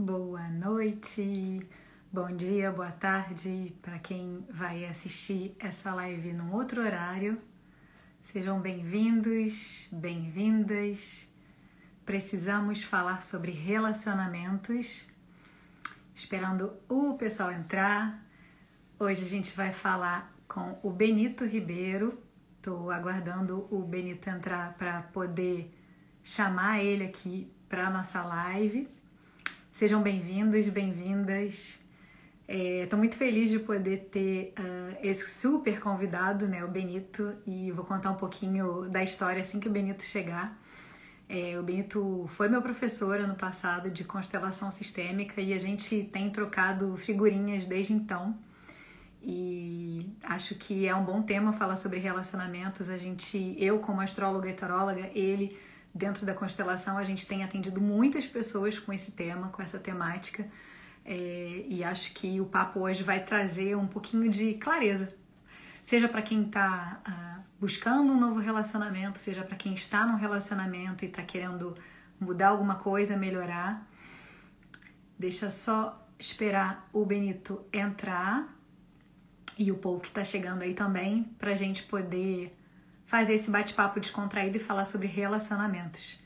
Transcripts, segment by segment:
boa noite, bom dia, boa tarde para quem vai assistir essa live num outro horário. Sejam bem-vindos, bem-vindas. Precisamos falar sobre relacionamentos. Esperando o pessoal entrar. Hoje a gente vai falar com o Benito Ribeiro. Estou aguardando o Benito entrar para poder chamar ele aqui para nossa live. Sejam bem-vindos, bem-vindas. Estou é, muito feliz de poder ter uh, esse super convidado, né, o Benito, e vou contar um pouquinho da história assim que o Benito chegar. É, o Benito foi meu professor ano passado de constelação sistêmica e a gente tem trocado figurinhas desde então. E acho que é um bom tema falar sobre relacionamentos. A gente, eu como astróloga e taróloga, ele dentro da constelação, a gente tem atendido muitas pessoas com esse tema, com essa temática. É, e acho que o papo hoje vai trazer um pouquinho de clareza, seja para quem está ah, buscando um novo relacionamento, seja para quem está num relacionamento e está querendo mudar alguma coisa, melhorar. Deixa só esperar o Benito entrar e o povo que está chegando aí também, para a gente poder fazer esse bate-papo descontraído e falar sobre relacionamentos.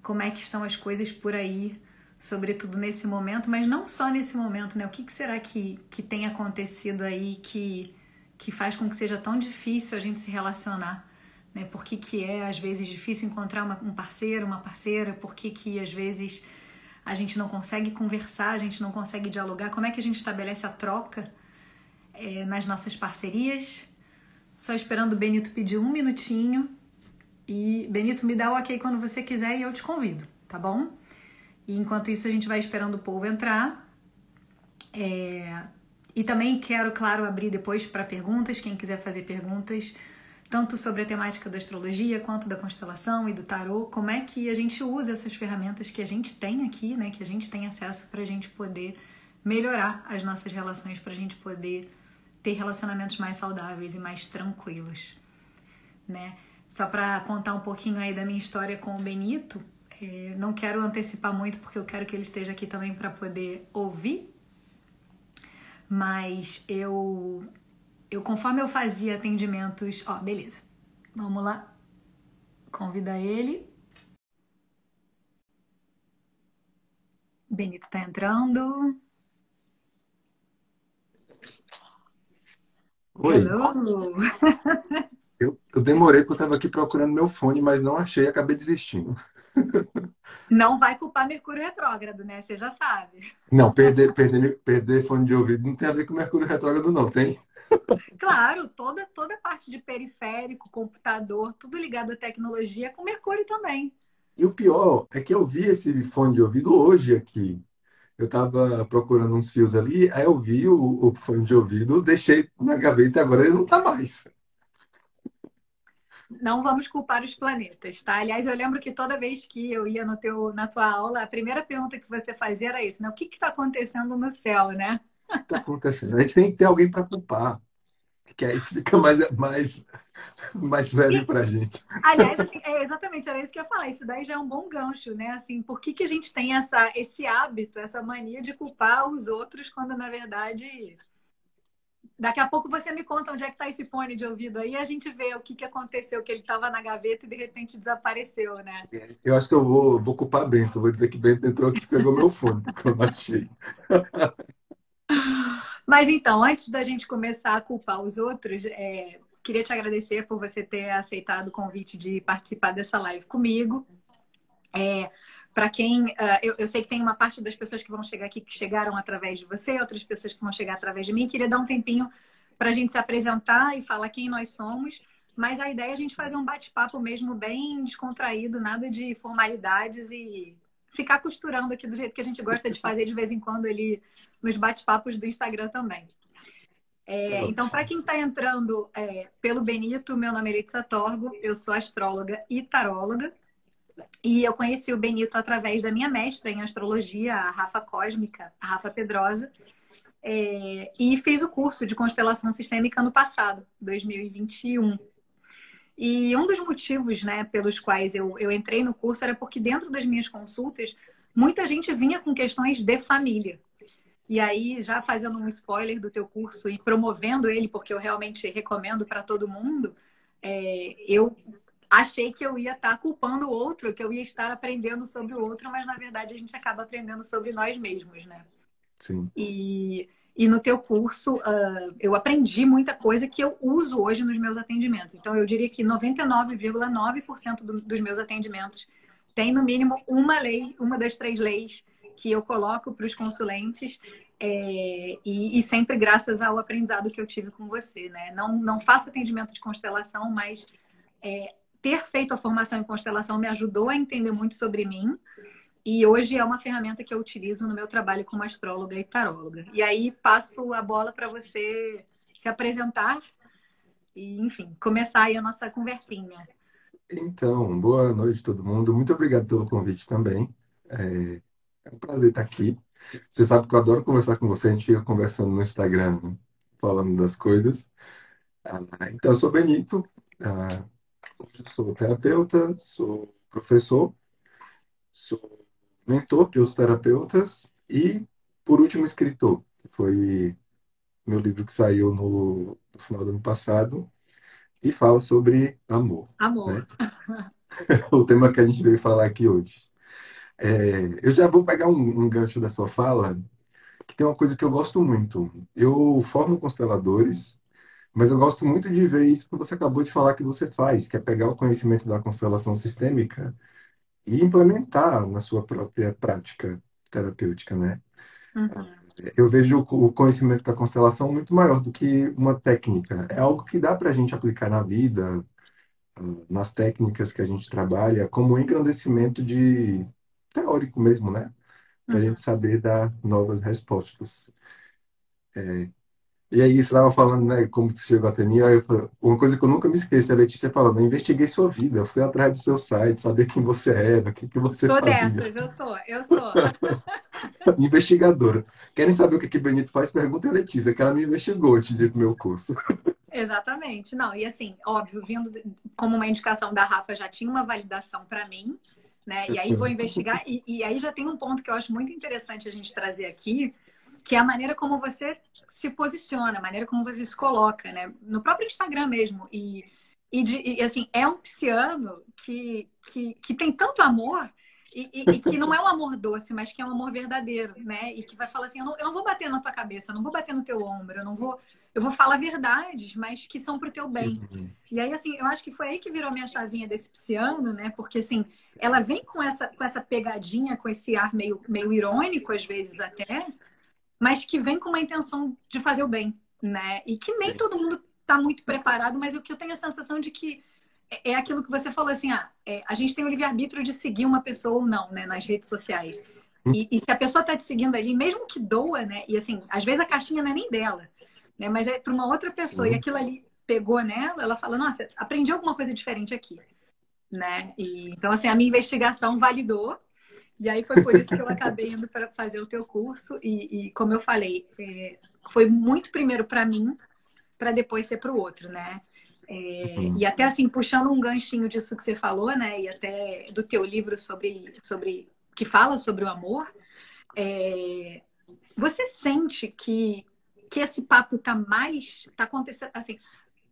Como é que estão as coisas por aí sobretudo nesse momento, mas não só nesse momento, né? O que, que será que, que tem acontecido aí que, que faz com que seja tão difícil a gente se relacionar? Né? Por que, que é, às vezes, difícil encontrar uma, um parceiro, uma parceira? Por que, que, às vezes, a gente não consegue conversar, a gente não consegue dialogar? Como é que a gente estabelece a troca é, nas nossas parcerias? Só esperando o Benito pedir um minutinho. E, Benito, me dá o ok quando você quiser e eu te convido, tá bom? E enquanto isso, a gente vai esperando o povo entrar. É... E também quero, claro, abrir depois para perguntas, quem quiser fazer perguntas, tanto sobre a temática da astrologia quanto da constelação e do tarô, como é que a gente usa essas ferramentas que a gente tem aqui, né, que a gente tem acesso para a gente poder melhorar as nossas relações, para a gente poder ter relacionamentos mais saudáveis e mais tranquilos, né? Só para contar um pouquinho aí da minha história com o Benito, é, não quero antecipar muito porque eu quero que ele esteja aqui também para poder ouvir. Mas eu, eu conforme eu fazia atendimentos, ó, beleza. Vamos lá. Convida ele. Benito tá entrando. Oi. Hello. Eu, eu demorei porque eu estava aqui procurando meu fone, mas não achei, acabei desistindo. Não vai culpar Mercúrio retrógrado, né? Você já sabe. Não, perder, perder, perder fone de ouvido não tem a ver com Mercúrio retrógrado, não, tem? Claro, toda, toda parte de periférico, computador, tudo ligado à tecnologia é com Mercúrio também. E o pior é que eu vi esse fone de ouvido hoje aqui. Eu estava procurando uns fios ali, aí eu vi o, o fone de ouvido, deixei na gaveta e agora ele não está mais não vamos culpar os planetas, tá? Aliás, eu lembro que toda vez que eu ia no teu, na tua aula, a primeira pergunta que você fazia era isso, né? O que está acontecendo no céu, né? Está acontecendo. A gente tem que ter alguém para culpar. Que aí fica mais, mais, mais velho para gente. Aliás, assim, é, exatamente, era isso que eu ia falar. Isso daí já é um bom gancho, né? Assim, por que, que a gente tem essa, esse hábito, essa mania de culpar os outros, quando na verdade Daqui a pouco você me conta onde é que está esse fone de ouvido aí e a gente vê o que, que aconteceu, que ele estava na gaveta e de repente desapareceu, né? Eu acho que eu vou, vou culpar Bento. Vou dizer que Bento entrou aqui e pegou meu fone, porque eu não achei. Mas então, antes da gente começar a culpar os outros, é, queria te agradecer por você ter aceitado o convite de participar dessa live comigo. É, para quem. Uh, eu, eu, sei que tem uma parte das pessoas que vão chegar aqui que chegaram através de você, outras pessoas que vão chegar através de mim. Queria dar um tempinho para a gente se apresentar e falar quem nós somos. Mas a ideia é a gente fazer um bate-papo mesmo bem descontraído, nada de formalidades e ficar costurando aqui do jeito que a gente gosta de fazer de vez em quando ali nos bate-papos do Instagram também. É, então, para quem está entrando é, pelo Benito, meu nome é Letícia Torgo, eu sou astróloga e taróloga. E eu conheci o Benito através da minha mestra em astrologia, a Rafa Cósmica, a Rafa Pedrosa. É, e fiz o curso de constelação sistêmica no passado, 2021. E um dos motivos né, pelos quais eu, eu entrei no curso era porque dentro das minhas consultas, muita gente vinha com questões de família. E aí, já fazendo um spoiler do teu curso e promovendo ele, porque eu realmente recomendo para todo mundo, é, eu achei que eu ia estar tá culpando o outro, que eu ia estar aprendendo sobre o outro, mas na verdade a gente acaba aprendendo sobre nós mesmos, né? Sim. E, e no teu curso uh, eu aprendi muita coisa que eu uso hoje nos meus atendimentos. Então eu diria que 99,9% do, dos meus atendimentos tem no mínimo uma lei, uma das três leis que eu coloco para os consulentes é, e, e, sempre graças ao aprendizado que eu tive com você, né? Não, não faço atendimento de constelação, mas é, ter feito a formação em constelação me ajudou a entender muito sobre mim. E hoje é uma ferramenta que eu utilizo no meu trabalho como astróloga e taróloga. E aí passo a bola para você se apresentar e, enfim, começar aí a nossa conversinha. Então, boa noite todo mundo. Muito obrigado pelo convite também. É, é um prazer estar aqui. Você sabe que eu adoro conversar com você, a gente fica conversando no Instagram, falando das coisas. Ah, então, eu sou Benito, ah, sou terapeuta, sou professor, sou mentor de outros terapeutas e, por último, escritor, que foi meu livro que saiu no, no final do ano passado e fala sobre amor. Amor. Né? o tema que a gente veio falar aqui hoje. É, eu já vou pegar um, um gancho da sua fala, que tem uma coisa que eu gosto muito. Eu formo consteladores mas eu gosto muito de ver isso que você acabou de falar que você faz, que é pegar o conhecimento da constelação sistêmica e implementar na sua própria prática terapêutica, né? Uhum. Eu vejo o conhecimento da constelação muito maior do que uma técnica. É algo que dá para a gente aplicar na vida, nas técnicas que a gente trabalha, como um engrandecimento de teórico mesmo, né? Para a uhum. gente saber dar novas respostas. É, e aí você estava falando, né, como você chegou até mim, aí eu falei, uma coisa que eu nunca me esqueço, a Letícia falando, eu investiguei sua vida, eu fui atrás do seu site, saber quem você era, o que, que você sou fazia. Sou dessas, eu sou, eu sou. Investigadora. Querem saber o que, que Benito faz? Pergunta a Letícia, que ela me investigou antes de ir pro meu curso. Exatamente. Não, e assim, óbvio, vindo como uma indicação da Rafa, já tinha uma validação para mim, né? E aí vou investigar, e, e aí já tem um ponto que eu acho muito interessante a gente trazer aqui, que é a maneira como você se posiciona, a maneira como você se coloca, né? No próprio Instagram mesmo. E, e, de, e assim, é um pisciano que, que, que tem tanto amor e, e, e, que não é um amor doce, mas que é um amor verdadeiro, né? E que vai falar assim, eu não, eu não vou bater na tua cabeça, eu não vou bater no teu ombro, eu não vou... Eu vou falar verdades, mas que são pro teu bem. Uhum. E aí, assim, eu acho que foi aí que virou minha chavinha desse pisciano, né? Porque, assim, ela vem com essa, com essa pegadinha, com esse ar meio, meio irônico, às vezes até, mas que vem com uma intenção de fazer o bem, né? E que nem Sim. todo mundo está muito preparado, mas o que eu tenho a sensação de que é, é aquilo que você falou assim, ah, é, a gente tem o livre-arbítrio de seguir uma pessoa ou não, né, nas redes sociais. Hum. E, e se a pessoa está te seguindo ali, mesmo que doa, né? E assim, às vezes a caixinha não é nem dela, né? Mas é para uma outra pessoa Sim. e aquilo ali pegou nela, ela fala, nossa, aprendi alguma coisa diferente aqui, né? E, então assim, a minha investigação validou e aí foi por isso que eu acabei indo para fazer o teu curso. E, e como eu falei, é, foi muito primeiro para mim, para depois ser para o outro, né? É, uhum. E até assim, puxando um ganchinho disso que você falou, né? E até do teu livro sobre, sobre que fala sobre o amor, é, você sente que, que esse papo tá mais. tá acontecendo. Assim,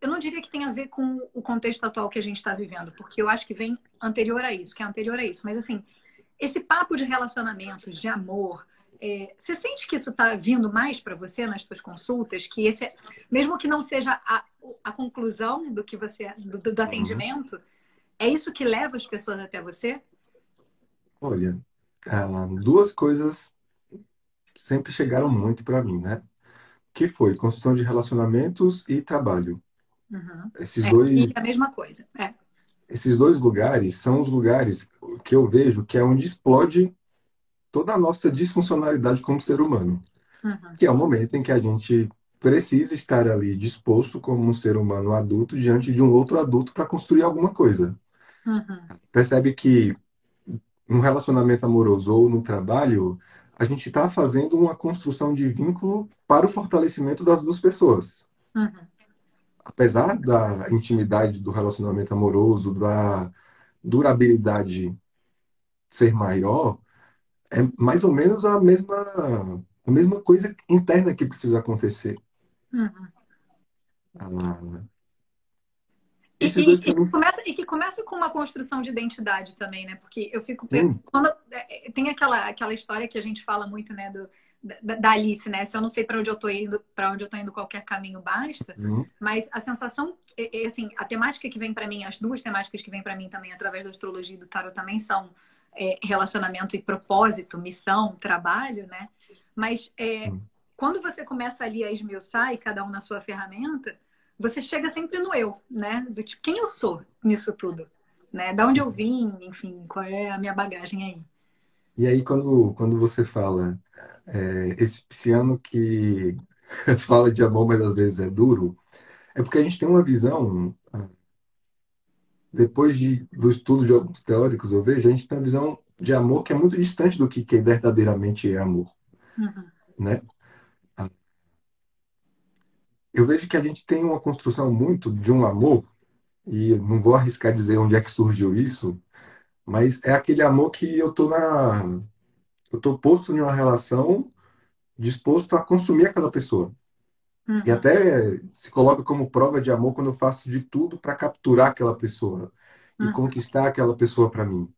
eu não diria que tem a ver com o contexto atual que a gente está vivendo, porque eu acho que vem anterior a isso, que é anterior a isso. Mas assim, esse papo de relacionamentos, de amor, é, você sente que isso está vindo mais para você nas suas consultas? Que esse, mesmo que não seja a, a conclusão do que você do, do uhum. atendimento, uhum. é isso que leva as pessoas até você? Olha, duas coisas sempre chegaram muito para mim, né? Que foi construção de relacionamentos e trabalho. Uhum. Esses é, dois. É a mesma coisa. É esses dois lugares são os lugares que eu vejo que é onde explode toda a nossa disfuncionalidade como ser humano. Uhum. Que é o momento em que a gente precisa estar ali disposto como um ser humano adulto diante de um outro adulto para construir alguma coisa. Uhum. Percebe que no relacionamento amoroso ou no trabalho, a gente está fazendo uma construção de vínculo para o fortalecimento das duas pessoas. Uhum apesar da intimidade do relacionamento amoroso, da durabilidade ser maior, é mais ou menos a mesma, a mesma coisa interna que precisa acontecer. Uhum. Ah, esses dois e- e que começa, e que começa com uma construção de identidade também, né? Porque eu fico. Quando, é, tem aquela, aquela história que a gente fala muito, né? Do, da, da Alice, né? Se eu não sei para onde eu tô indo, para onde eu tô indo, qualquer caminho basta. Uhum. Mas a sensação, assim, a temática que vem para mim, as duas temáticas que vêm para mim também através da astrologia e do tarot também são é, relacionamento e propósito, missão, trabalho, né? Mas é, Uhum. quando você começa ali a esmiuçar e cada um na sua ferramenta, você chega sempre no eu, né? Do tipo, quem eu sou nisso tudo, né? Da onde eu vim, enfim, qual é a minha bagagem aí. E aí, quando, quando você fala é, esse pisciano que fala de amor, mas às vezes é duro, é porque a gente tem uma visão, ah, depois de, do estudo de alguns teóricos, eu vejo, a gente tem uma visão de amor que é muito distante do que, que verdadeiramente é amor, Uhum, né? Eu vejo que a gente tem uma construção muito de um amor, e não vou arriscar dizer onde é que surgiu isso, mas é aquele amor que eu tô na, eu tô posto em uma relação disposto a consumir aquela pessoa. E uhum, até se coloca como prova de amor quando eu faço de tudo para capturar aquela pessoa e uhum, conquistar aquela pessoa para mim.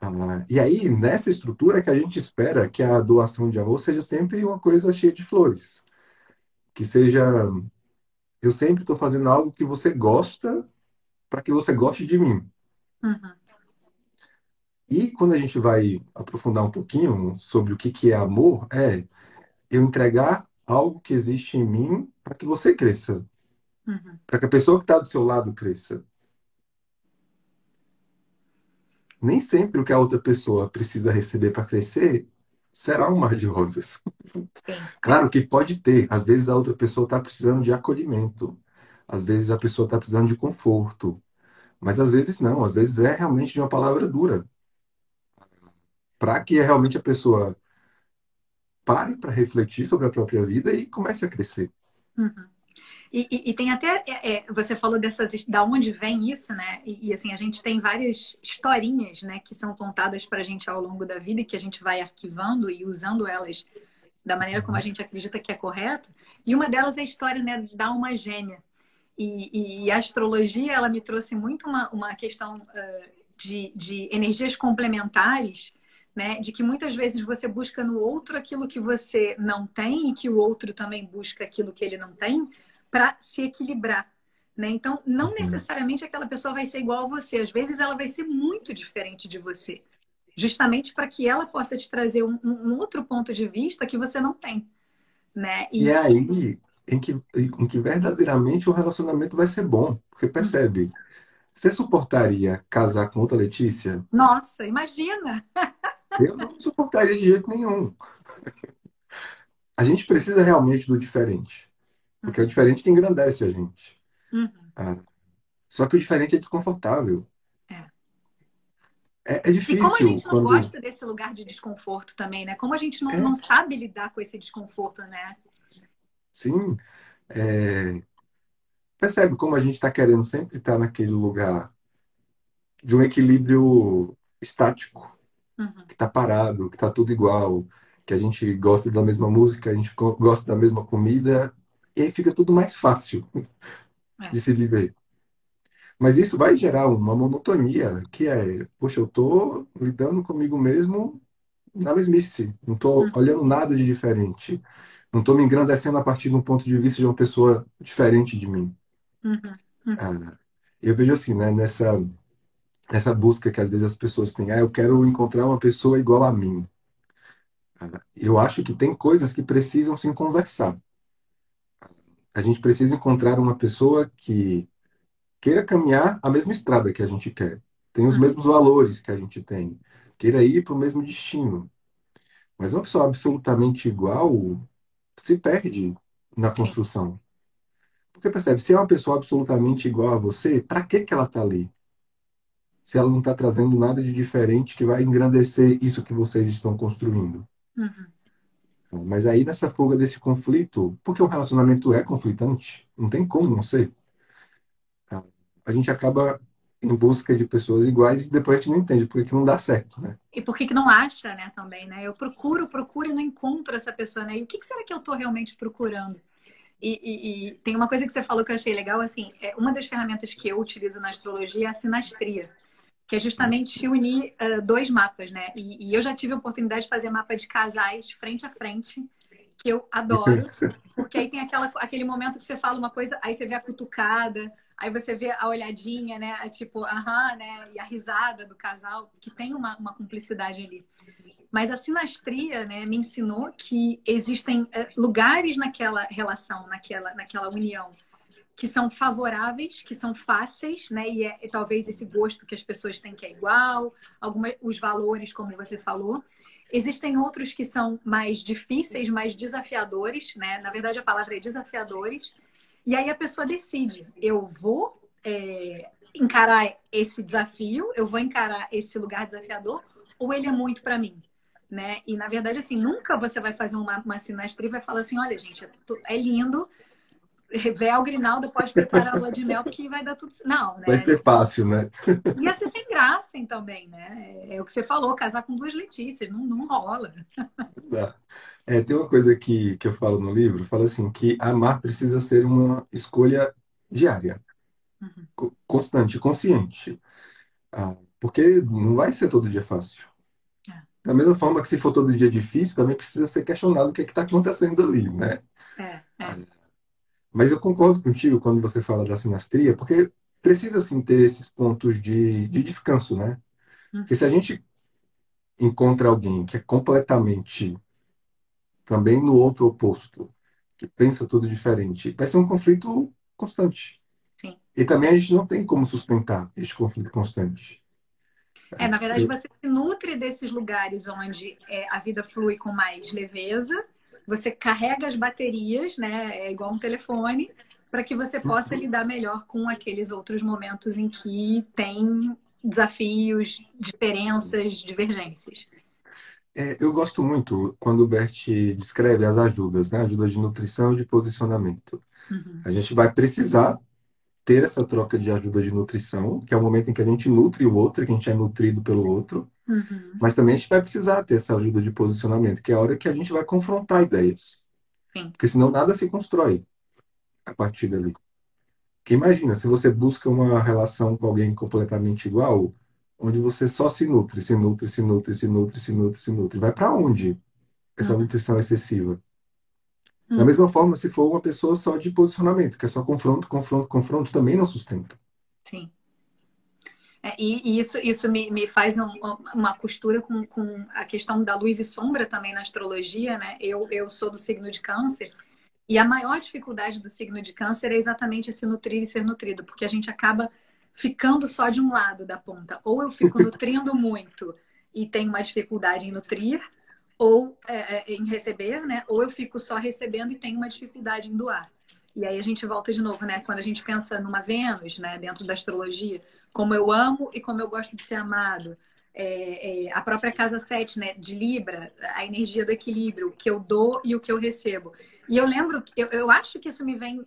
Ah, e aí, nessa estrutura que a gente espera que a doação de amor seja sempre uma coisa cheia de flores. Que seja, eu sempre estou fazendo algo que você gosta para que você goste de mim. uhum, E quando a gente vai aprofundar um pouquinho sobre o que que é amor, é eu entregar algo que existe em mim para que você cresça, uhum, para que a pessoa que está do seu lado cresça. Nem sempre o que a outra pessoa precisa receber para crescer será um mar de rosas. sim. Claro que pode ter, às vezes a outra pessoa está precisando de acolhimento, às vezes a pessoa está precisando de conforto, mas às vezes não, às vezes é realmente de uma palavra dura, para que realmente a pessoa pare para refletir sobre a própria vida e comece a crescer. Uhum. E, e- e tem até, é, é, você falou dessas, da onde vem isso, né? E, e, assim, a gente tem várias historinhas, né, que são contadas para a gente ao longo da vida e que a gente vai arquivando e usando elas da maneira como a gente acredita que é correto. E uma delas é a história, né, da alma gêmea. E, a astrologia, ela me trouxe muito uma, uma questão uh, de, de energias complementares, né? De que muitas vezes você busca no outro aquilo que você não tem e que o outro também busca aquilo que ele não tem para se equilibrar. Né? Então, não Uhum. necessariamente aquela pessoa vai ser igual a você. Às vezes ela vai ser muito diferente de você. Justamente para que ela possa te trazer um, um outro ponto de vista que você não tem. Né? E E, aí em que, em que verdadeiramente o relacionamento vai ser bom, porque percebe, você suportaria casar com outra Letícia? nossa, imagina! Eu não suportaria de jeito nenhum. A gente precisa realmente do diferente, porque é o diferente que engrandece a gente. Uhum. Ah, só que o diferente é desconfortável. É. É, é E como a difícil gente não quando. gosta desse lugar de desconforto também, né? Como a gente não, É, não sabe lidar com esse desconforto, né? sim. é, percebe como a gente está querendo sempre estar naquele lugar de um equilíbrio estático, Uhum. que está parado, que está tudo igual, que a gente gosta da mesma música, a gente go- gosta da mesma comida, e aí fica tudo mais fácil É. de se viver. Mas isso vai gerar uma monotonia, que é, poxa, eu tô lidando comigo mesmo na mesmice, não tô Uhum. olhando nada de diferente, não tô me engrandecendo a partir de um ponto de vista de uma pessoa diferente de mim. Uhum. Uhum. Ah, eu vejo assim, né, nessa, nessa busca que às vezes as pessoas têm, ah, eu quero encontrar uma pessoa igual a mim. Ah, eu acho que tem coisas que precisam se conversar. A gente precisa encontrar uma pessoa que queira caminhar a mesma estrada que a gente quer, tem os Uhum. mesmos valores que a gente tem, queira ir para o mesmo destino. Mas uma pessoa absolutamente igual se perde na construção. Porque percebe, se é uma pessoa absolutamente igual a você, para que que ela está ali? Se ela não está trazendo nada de diferente que vai engrandecer isso que vocês estão construindo. Uhum. Mas aí nessa fuga desse conflito, porque o relacionamento é conflitante, não tem como não ser, tá? a gente acaba em busca de pessoas iguais e depois a gente não entende por que não dá certo, né? E por que, que não acha, né, também, né? Eu procuro, procuro e não encontro essa pessoa, né? E o que, que será que eu estou realmente procurando? E, e, e, tem uma coisa que você falou que eu achei legal, assim, é uma das ferramentas que eu utilizo na astrologia é a sinastria, que é justamente unir uh, dois mapas, né? E, e, eu já tive a oportunidade de fazer mapa de casais frente a frente, que eu adoro, porque aí tem aquela, aquele momento que você fala uma coisa, aí você vê a cutucada, aí você vê a olhadinha, né? Tipo, aham, né? E a risada do casal, que tem uma, uma cumplicidade ali. Mas a sinastria né, me ensinou que existem lugares naquela relação, naquela, naquela união, que são favoráveis, que são fáceis, né? E é, é talvez esse gosto que as pessoas têm que é igual, alguma, os valores, como você falou. Existem outros que são mais difíceis, mais desafiadores, né? Na verdade, a palavra é desafiadores. E aí a pessoa decide: eu vou é, encarar esse desafio, eu vou encarar esse lugar desafiador, ou ele é muito para mim? né? E na verdade, assim, nunca você vai fazer uma, uma sinastria e vai falar assim: olha, gente, é lindo, véu Grinalda pode preparar a lua de mel porque vai dar tudo. Não, né? Vai ser fácil, né? Ia ser sem graça também, né? É o que você falou, casar com duas Letícias, não, não rola. Dá. É, tem uma coisa que, que eu falo no livro, fala assim, que amar precisa ser uma escolha diária, uhum. constante, consciente. Ah, porque não vai ser todo dia fácil. Da mesma forma que se for todo dia difícil, também precisa ser questionado o que é está acontecendo ali, né? É, é. Ah, mas eu concordo contigo quando você fala da sinastria, porque precisa sim ter esses pontos de, de descanso, né? Porque se a gente encontra alguém que é completamente também no outro oposto, que pensa tudo diferente, vai ser um conflito constante. Sim. E também a gente não tem como sustentar esse conflito constante. É, na verdade, você se nutre desses lugares onde é, a vida flui com mais leveza, você carrega as baterias, né? É igual um telefone, para que você possa uhum. lidar melhor com aqueles outros momentos em que tem desafios, diferenças, divergências. É, eu gosto muito quando o Bert descreve as ajudas, né? Ajudas de nutrição e de posicionamento. Uhum. A gente vai precisar ter essa troca de ajuda de nutrição, que é o momento em que a gente nutre o outro, que a gente é nutrido pelo outro, uhum. mas também a gente vai precisar ter essa ajuda de posicionamento, que é a hora que a gente vai confrontar ideias. Sim. Porque senão nada se constrói a partir dali. Porque imagina, se você busca uma relação com alguém completamente igual, onde você só se nutre, se nutre, se nutre, se nutre, se nutre, se nutre, vai para onde essa uhum. nutrição excessiva? Da hum. mesma forma, se for uma pessoa só de posicionamento, que é só confronto, confronto, confronto, também não sustenta. Sim. É, e, isso, isso me, me faz um, uma costura com, com a questão da luz e sombra também na astrologia, né? Eu, eu sou do signo de câncer, e a maior dificuldade do signo de câncer é exatamente se nutrir e ser nutrido, porque a gente acaba ficando só de um lado da ponta. Ou eu fico nutrindo muito e tenho uma dificuldade em nutrir, ou é, é, em receber, né? Ou eu fico só recebendo e tenho uma dificuldade em doar. E aí a gente volta de novo, né? Quando a gente pensa numa Vênus, né? Dentro da astrologia, como eu amo e como eu gosto de ser amado. É, é, a própria casa 7, né? De Libra, a energia do equilíbrio, o que eu dou e o que eu recebo. E eu lembro, eu, eu acho que isso me vem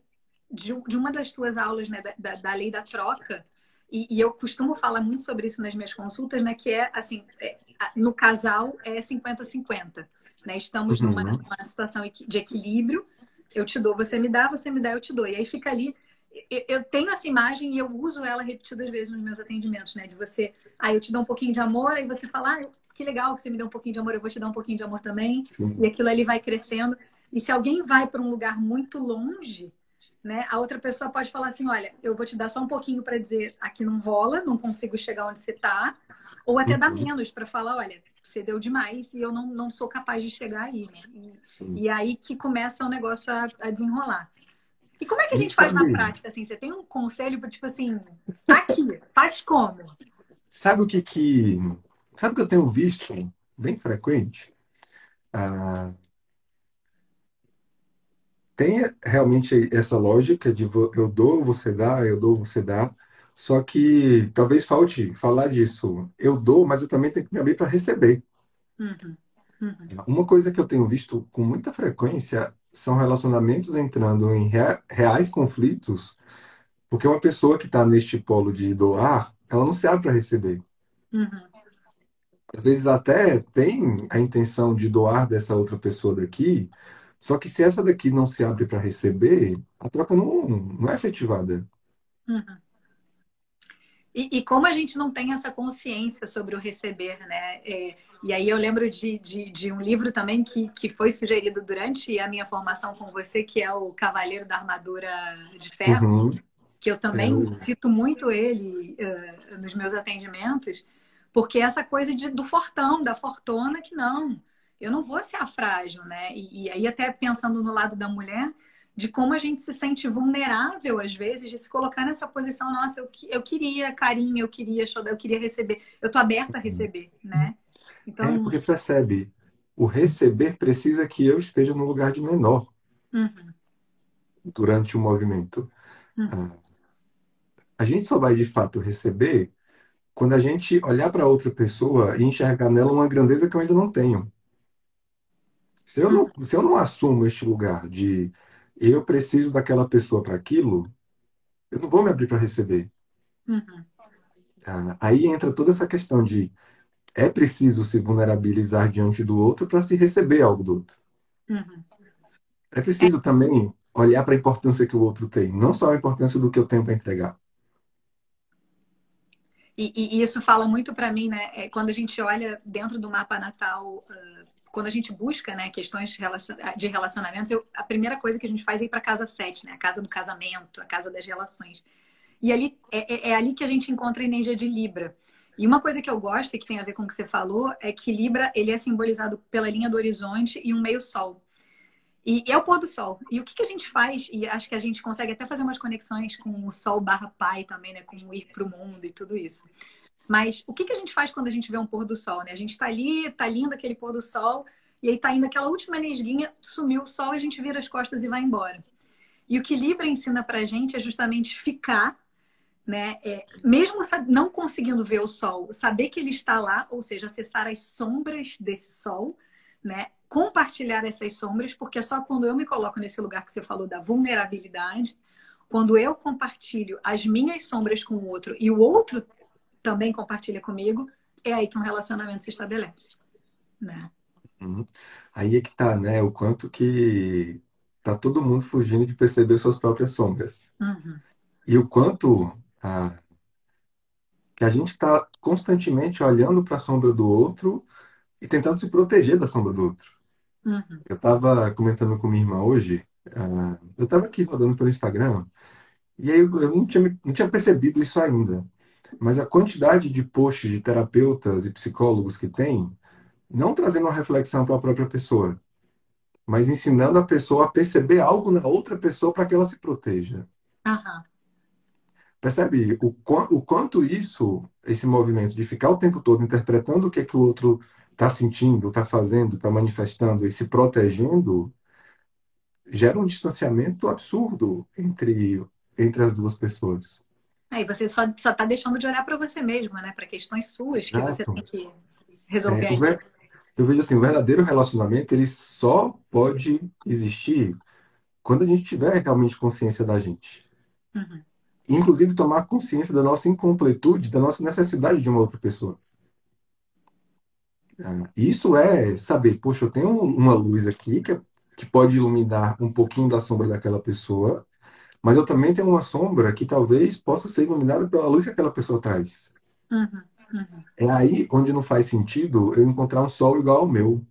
de, de uma das tuas aulas, né? Da, da, da lei da troca. E, e, eu costumo falar muito sobre isso nas minhas consultas, né? Que é assim, é, no casal é 50-50. Né? Estamos uhum. numa, numa situação de equilíbrio. Eu te dou, você me dá, você me dá, eu te dou. E aí fica ali. Eu tenho essa imagem e eu uso ela repetidas vezes nos meus atendimentos, né? De você, aí ah, eu te dou um pouquinho de amor, aí você fala, ah, que legal que você me deu um pouquinho de amor, eu vou te dar um pouquinho de amor também. Sim. E aquilo ali vai crescendo. E se alguém vai para um lugar muito longe, né? A outra pessoa pode falar assim, olha, eu vou te dar só um pouquinho para dizer aqui não rola, não consigo chegar onde você está, ou até uhum. dar menos para falar, olha, você deu demais e eu não, não sou capaz de chegar aí, né? E, e aí que começa o negócio a, a, desenrolar. E como é que a gente faz na prática, assim? Você tem um conselho para, tipo assim, tá aqui, faz como? Sabe o que que... Sabe o que eu tenho visto bem frequente? Ah, tem realmente essa lógica de eu dou, você dá, eu dou, você dá. Só que talvez falte falar disso. Eu dou, mas eu também tenho que me abrir para receber. Uhum. Uhum. Uma coisa que eu tenho visto com muita frequência são relacionamentos entrando em reais conflitos, porque uma pessoa que está neste polo de doar, ela não se abre para receber. Uhum. Às vezes até tem a intenção de doar dessa outra pessoa daqui, só que se essa daqui não se abre para receber, a troca não, não é efetivada. Uhum. E, e, como a gente não tem essa consciência sobre o receber, né? É, e aí eu lembro de, de, de, um livro também que, que foi sugerido durante a minha formação com você, que é o Cavaleiro da Armadura de Ferro, uhum. que eu também é. cito muito ele uh, nos meus atendimentos, porque essa coisa de, do fortão, da fortuna, que não, eu não vou ser a frágil, né? E, e aí até pensando no lado da mulher, de como a gente se sente vulnerável, às vezes, de se colocar nessa posição, nossa, eu, eu queria carinho, eu queria eu queria receber, eu tô aberta a receber, né? Então... É, porque percebe, o receber precisa que eu esteja no lugar de menor uhum. durante o movimento. Uhum. Ah, a gente só vai, de fato, receber quando a gente olhar para outra pessoa e enxergar nela uma grandeza que eu ainda não tenho. Se eu não, se eu não assumo este lugar de eu preciso daquela pessoa para aquilo, eu não vou me abrir para receber. Uhum. Ah, aí entra toda essa questão de é preciso se vulnerabilizar diante do outro para se receber algo do outro. Uhum. É preciso é. também olhar para a importância que o outro tem, não só a importância do que eu tenho para entregar. E, e, isso fala muito para mim, né? É, quando a gente olha dentro do mapa natal uh, quando a gente busca né, questões de relacionamento, eu, a primeira coisa que a gente faz é ir para casa 7, né? A casa do casamento, a casa das relações. E ali é, é, é, ali que a gente encontra a energia de Libra. E uma coisa que eu gosto e que tem a ver com o que você falou é que Libra ele é simbolizado pela linha do horizonte e um meio sol. E, e é o pôr do sol. E o que, que a gente faz? E acho que a gente consegue até fazer umas conexões com o sol barra pai também, né? Com o ir para o mundo e tudo isso. Mas o que, que a gente faz quando a gente vê um pôr do sol, né? A gente está ali, está lindo aquele pôr do sol, e aí está indo aquela última nesguinha, sumiu o sol, a gente vira as costas e vai embora. E o que Libra ensina para a gente é justamente ficar, né? É, mesmo não conseguindo ver o sol, saber que ele está lá, ou seja, acessar as sombras desse sol, né? Compartilhar essas sombras, porque é só quando eu me coloco nesse lugar que você falou da vulnerabilidade, quando eu compartilho as minhas sombras com o outro e o outro também compartilha comigo, é aí que um relacionamento se estabelece. Né? Uhum. Aí é que tá, né? O quanto que tá todo mundo fugindo de perceber suas próprias sombras. Uhum. E o quanto a, que a gente está constantemente olhando para a sombra do outro e tentando se proteger da sombra do outro. Uhum. Eu estava comentando com minha irmã hoje, uh, eu estava aqui rodando pelo Instagram, e aí eu, eu não, tinha, não tinha percebido isso ainda. Mas a quantidade de posts de terapeutas e psicólogos que tem, não trazendo uma reflexão para a própria pessoa, mas ensinando a pessoa a perceber algo na outra pessoa para que ela se proteja. Uhum. Percebe o, o quanto isso, esse movimento de ficar o tempo todo interpretando o que é que o outro está sentindo, está fazendo, está manifestando e se protegendo, gera um distanciamento absurdo entre, entre as duas pessoas. Aí você só está deixando de olhar para você mesmo, né? Para questões suas que Exato. você tem que resolver. É, ver... Eu vejo assim, o verdadeiro relacionamento ele só pode existir quando a gente tiver realmente consciência da gente. Uhum. Inclusive tomar consciência da nossa incompletude, da nossa necessidade de uma outra pessoa. Ah, isso é saber, poxa, eu tenho uma luz aqui que, é, que pode iluminar um pouquinho da sombra daquela pessoa, mas eu também tenho uma sombra que talvez possa ser iluminada pela luz que aquela pessoa traz. Uhum, uhum. É aí onde não faz sentido eu encontrar um sol igual ao meu.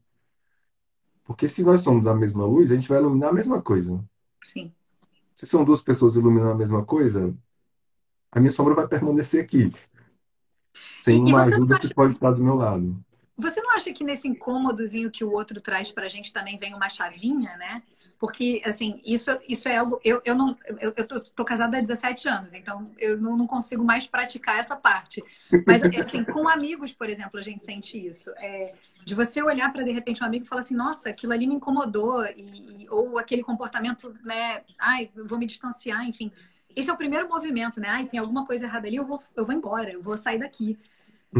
Porque se nós somos da mesma luz, a gente vai iluminar a mesma coisa. Sim. Se são duas pessoas iluminando a mesma coisa, a minha sombra vai permanecer aqui. Sem uma ajuda acha... que pode estar do meu lado. Você não acha que nesse incômodozinho que o outro traz pra gente também vem uma chavinha, né? Porque, assim, isso, isso é algo. Eu, eu não. Eu, eu tô, tô casada há 17 anos, então eu não, não consigo mais praticar essa parte. Mas, assim, com amigos, por exemplo, a gente sente isso. É, de você olhar para, de repente, um amigo e falar assim: nossa, aquilo ali me incomodou, e, e, ou aquele comportamento, né? Ai, eu vou me distanciar, enfim. Esse é o primeiro movimento, né? Ai, tem alguma coisa errada ali, eu vou, eu vou embora, eu vou sair daqui.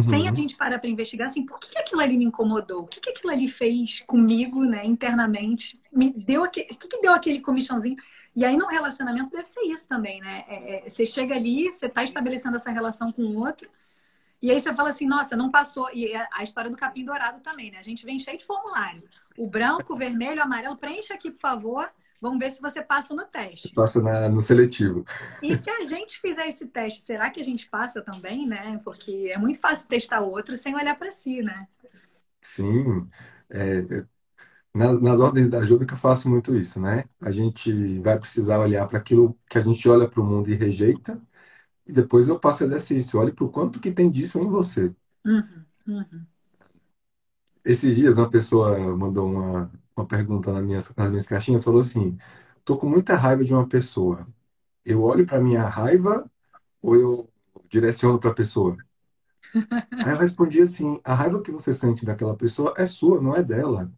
Sem a gente parar para investigar assim, por que, que aquilo ali me incomodou? O que, que aquilo ali fez comigo, né, internamente? Me deu aquele, o que, que deu aquele comichãozinho? E aí, no relacionamento, deve ser isso também, né? É, é, você chega ali, você está estabelecendo essa relação com o outro, e aí você fala assim, nossa, não passou. E é a história do capim dourado também, né? A gente vem cheio de formulário. O branco, o vermelho, o amarelo, preencha aqui, por favor. Vamos ver se você passa no teste. Passa na, no seletivo. E se a gente fizer esse teste, será que a gente passa também, né? Porque é muito fácil testar o outro sem olhar para si, né? Sim. É, nas, nas ordens da ajuda que eu faço muito isso, né? A gente vai precisar olhar para aquilo que a gente olha para o mundo e rejeita, e depois eu passo o exercício. Olhe para o quanto que tem disso em você. Uhum, uhum. Esses dias uma pessoa mandou uma, uma pergunta nas minhas, nas minhas caixinhas, falou assim: tô com muita raiva de uma pessoa. Eu olho para minha raiva ou eu direciono para a pessoa? Aí eu respondi assim: a raiva que você sente daquela pessoa é sua, não é dela.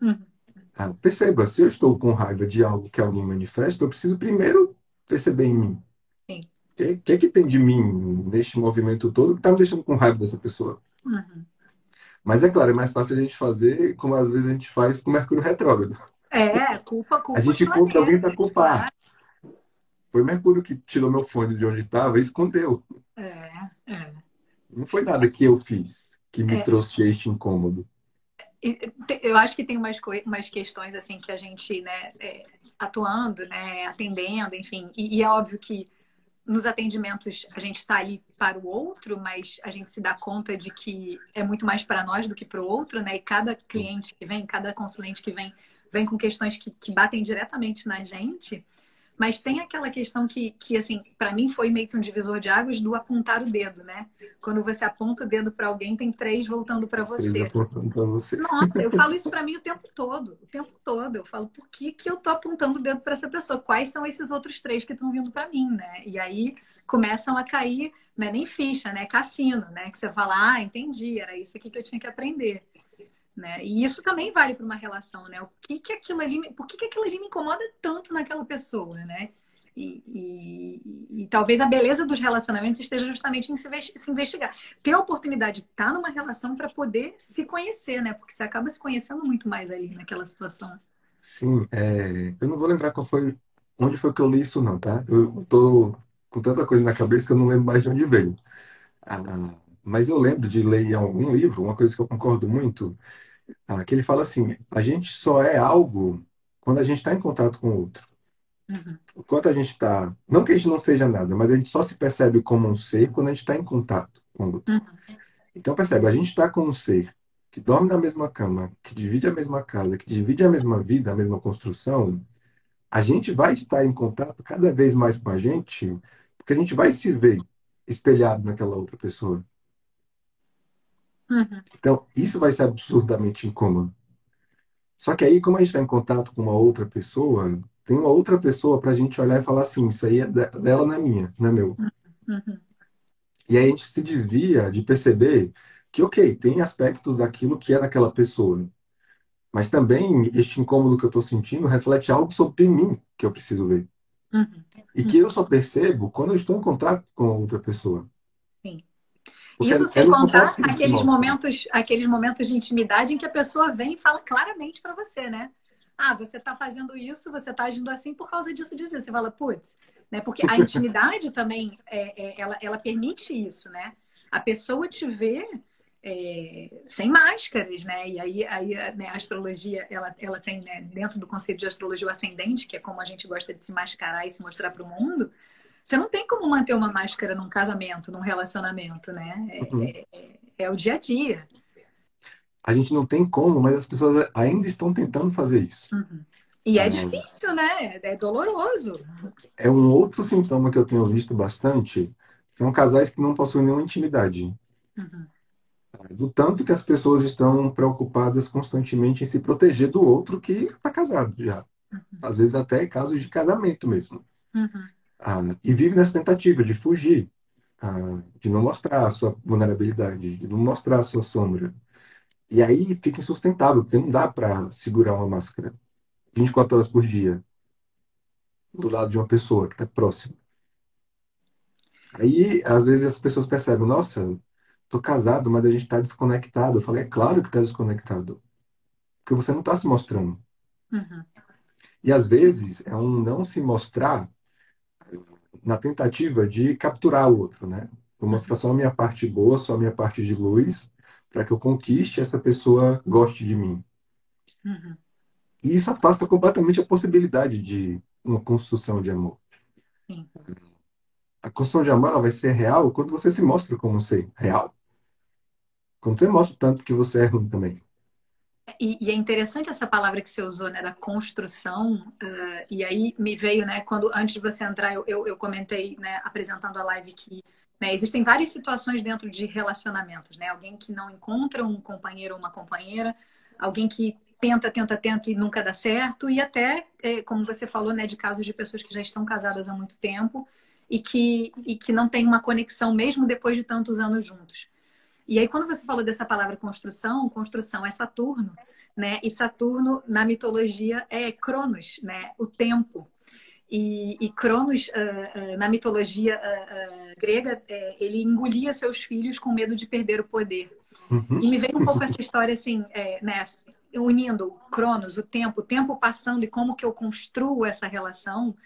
Uhum. Ah, perceba, se eu estou com raiva de algo que alguém manifesta, eu preciso primeiro perceber em mim. O que, que, é que tem de mim neste movimento todo que está me deixando com raiva dessa pessoa? Uhum. Mas é claro, é mais fácil a gente fazer como às vezes a gente faz com o Mercúrio retrógrado. É, culpa, culpa. A gente culpa alguém para culpar. Foi Mercúrio que tirou meu fone de onde estava e escondeu. É, é. Não foi nada que eu fiz que me É. trouxe este incômodo. Eu acho que tem umas, umas questões assim que a gente, né, é, atuando, né, atendendo, enfim. E, e é óbvio que nos atendimentos a gente está ali para o outro, mas a gente se dá conta de que é muito mais para nós do que para o outro, né? E cada cliente que vem, cada consulente que vem, vem com questões que, que batem diretamente na gente. Mas tem aquela questão que, que assim, para mim foi meio que um divisor de águas do apontar o dedo, né? Quando você aponta o dedo para alguém, tem três voltando para você. para você. Nossa, eu falo isso pra mim o tempo todo, o tempo todo. Eu falo, por que, que eu tô apontando o dedo pra essa pessoa? Quais são esses outros três que estão vindo pra mim, né? E aí começam a cair, não é nem ficha, né? Cassino, né? Que você fala, ah, entendi, era isso aqui que eu tinha que aprender. Né? E isso também vale para uma relação, né? O que que aquilo ali, por que, que aquilo ali me incomoda tanto naquela pessoa, né? E, e- e talvez a beleza dos relacionamentos esteja justamente em se, investi- se investigar. Ter a oportunidade de estar numa relação para poder se conhecer, né? Porque você acaba se conhecendo muito mais ali naquela situação. Sim, é, eu não vou lembrar qual foi, onde foi que eu li isso não, tá? Eu tô com tanta coisa na cabeça que eu não lembro mais de onde veio. Ah, mas eu lembro de ler em algum livro, uma coisa que eu concordo muito, ah, que ele fala assim, a gente só é algo quando a gente está em contato com o outro. Uhum. Enquanto a gente está, não que a gente não seja nada, mas a gente só se percebe como um ser quando a gente está em contato com o outro. Uhum. Então percebe, a gente está com um ser que dorme na mesma cama, que divide a mesma casa, que divide a mesma vida, a mesma construção, a gente vai estar em contato cada vez mais com a gente, porque a gente vai se ver espelhado naquela outra pessoa. Uhum. Então, isso vai ser absurdamente incômodo. Só que aí, como a gente está em contato com uma outra pessoa, tem uma outra pessoa para a gente olhar e falar assim: isso aí é de- dela, não é minha, não é meu. Uhum. E aí a gente se desvia de perceber que, ok, tem aspectos daquilo que é daquela pessoa, mas também este incômodo que eu estou sentindo reflete algo sobre mim que eu preciso ver. Uhum. E que eu só percebo quando eu estou em contato com outra pessoa. Porque Isso sem contar aqueles momentos, aqueles momentos de intimidade em que a pessoa vem e fala claramente para você, né? Ah, você está fazendo isso, você está agindo assim por causa disso, disso. Você fala, putz, né? Porque a intimidade também, é, é, ela, ela permite isso, né? A pessoa te vê é, sem máscaras, né? E aí, aí né, a astrologia, ela, ela tem, né, dentro do conceito de astrologia o ascendente, que é como a gente gosta de se mascarar e se mostrar para o mundo. Você não tem como manter uma máscara num casamento, num relacionamento, né? É, Uhum. é- é- é o dia a dia. A gente não tem como, mas as pessoas ainda estão tentando fazer isso. E é Ah. difícil, né? É doloroso. É um outro sintoma que eu tenho visto bastante. São casais que não possuem nenhuma intimidade. Uhum. Do tanto que as pessoas estão preocupadas constantemente em se proteger do outro que está casado já. Às vezes até casos de casamento mesmo. Uhum. Ah, e vive nessa tentativa de fugir, ah, de não mostrar a sua vulnerabilidade, de não mostrar a sua sombra. E aí fica insustentável, porque não dá para segurar uma máscara 24 horas por dia do lado de uma pessoa que está próxima. Aí, às vezes, as pessoas percebem, nossa, tô casado, mas a gente está desconectado. Eu falei, é claro que está desconectado. Porque você não está se mostrando. Uhum. E às vezes é um não se mostrar na tentativa de capturar o outro, né? Vou mostrar só a minha parte boa, só a minha parte de luz, para que eu conquiste essa pessoa goste de mim. Uhum. E isso afasta completamente a possibilidade de uma construção de amor. Sim. A construção de amor vai ser real quando você se mostra como ser real. Quando você mostra o tanto que você é ruim também. E, e, é interessante essa palavra que você usou, né, da construção. Uh, e aí me veio, né, quando antes de você entrar, eu, eu, eu comentei, né, apresentando a live que né, existem várias situações dentro de relacionamentos, né? Alguém que não encontra um companheiro ou uma companheira, alguém que tenta, tenta, tenta e nunca dá certo, e até, é, como você falou, né, de casos de pessoas que já estão casadas há muito tempo e que, e que não tem uma conexão mesmo depois de tantos anos juntos. E aí, quando você falou dessa palavra construção, construção é Saturno, né? E Saturno, na mitologia, é Cronos, né? O tempo. E, e Cronos, uh, uh, na mitologia uh, grega, ele engolia seus filhos com medo de perder o poder. Uhum. E me veio um pouco essa história, assim, é, né? unindo Cronos, o tempo, o tempo passando e como que eu construo essa relação,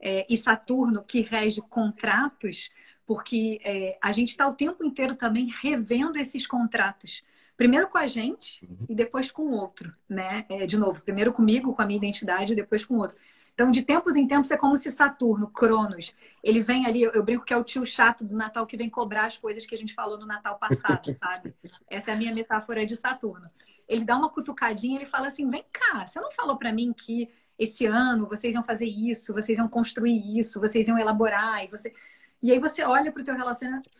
é, e Saturno, que rege contratos, porque é, a gente está o tempo inteiro também revendo esses contratos. Primeiro com a gente e depois com o outro, né? É, de novo, primeiro comigo, com a minha identidade, e depois com o outro. Então, de tempos em tempos, é como se Saturno, Cronos, ele vem ali, eu brinco que é o tio chato do Natal que vem cobrar as coisas que a gente falou no Natal passado, sabe? Essa é a minha metáfora de Saturno. Ele dá uma cutucadinha, ele fala assim: vem cá, você não falou para mim que esse ano vocês iam fazer isso, vocês iam construir isso, vocês iam elaborar, e você. E aí você olha para o teu relacionamento,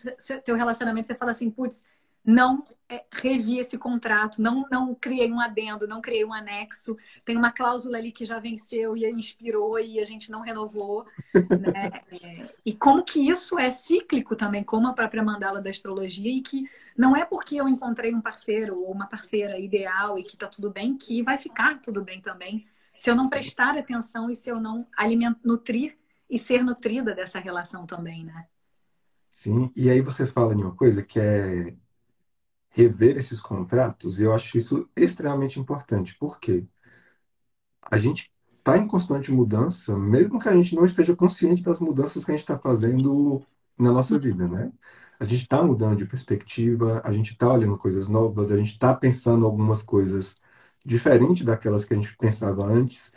teu relacionamento e você fala assim, putz, não é, revi esse contrato, não, não criei um adendo, não criei um anexo, tem uma cláusula ali que já venceu e inspirou e a gente não renovou. Né? É, e como que isso é cíclico também, como a própria mandala da astrologia, e que não é porque eu encontrei um parceiro ou uma parceira ideal e que tá tudo bem, que vai ficar tudo bem também. Se eu não prestar atenção e se eu não alimentar, nutrir e ser nutrida dessa relação também, né? Sim, e aí você fala de uma coisa que é rever esses contratos, e eu acho isso extremamente importante. Por quê? A gente está em constante mudança, mesmo que a gente não esteja consciente das mudanças que a gente está fazendo na nossa vida, né? A gente está mudando de perspectiva, a gente está olhando coisas novas, a gente está pensando algumas coisas diferentes daquelas que a gente pensava antes,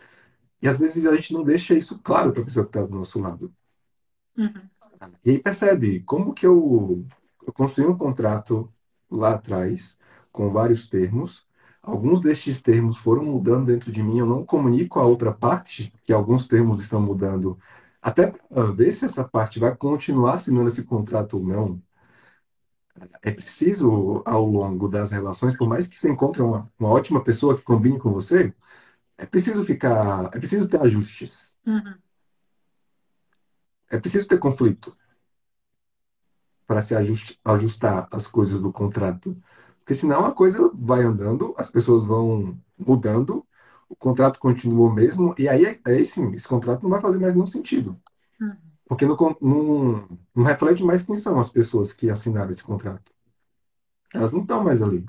e às vezes a gente não deixa isso claro para a pessoa que está do nosso lado. Uhum. E aí percebe como que eu, eu construí um contrato lá atrás, com vários termos. Alguns destes termos foram mudando dentro de mim, eu não comunico a outra parte que alguns termos estão mudando, até para ver se essa parte vai continuar assinando esse contrato ou não. É preciso, ao longo das relações, por mais que você encontre uma, uma ótima pessoa que combine com você, é preciso ficar, é preciso ter ajustes. Uhum. É preciso ter conflito para se ajustar as coisas do contrato. Porque senão a coisa vai andando, as pessoas vão mudando, o contrato continua o mesmo, e aí, aí sim, esse contrato não vai fazer mais nenhum sentido. Uhum. Porque não, não, não reflete mais quem são as pessoas que assinaram esse contrato. Elas não estão mais ali.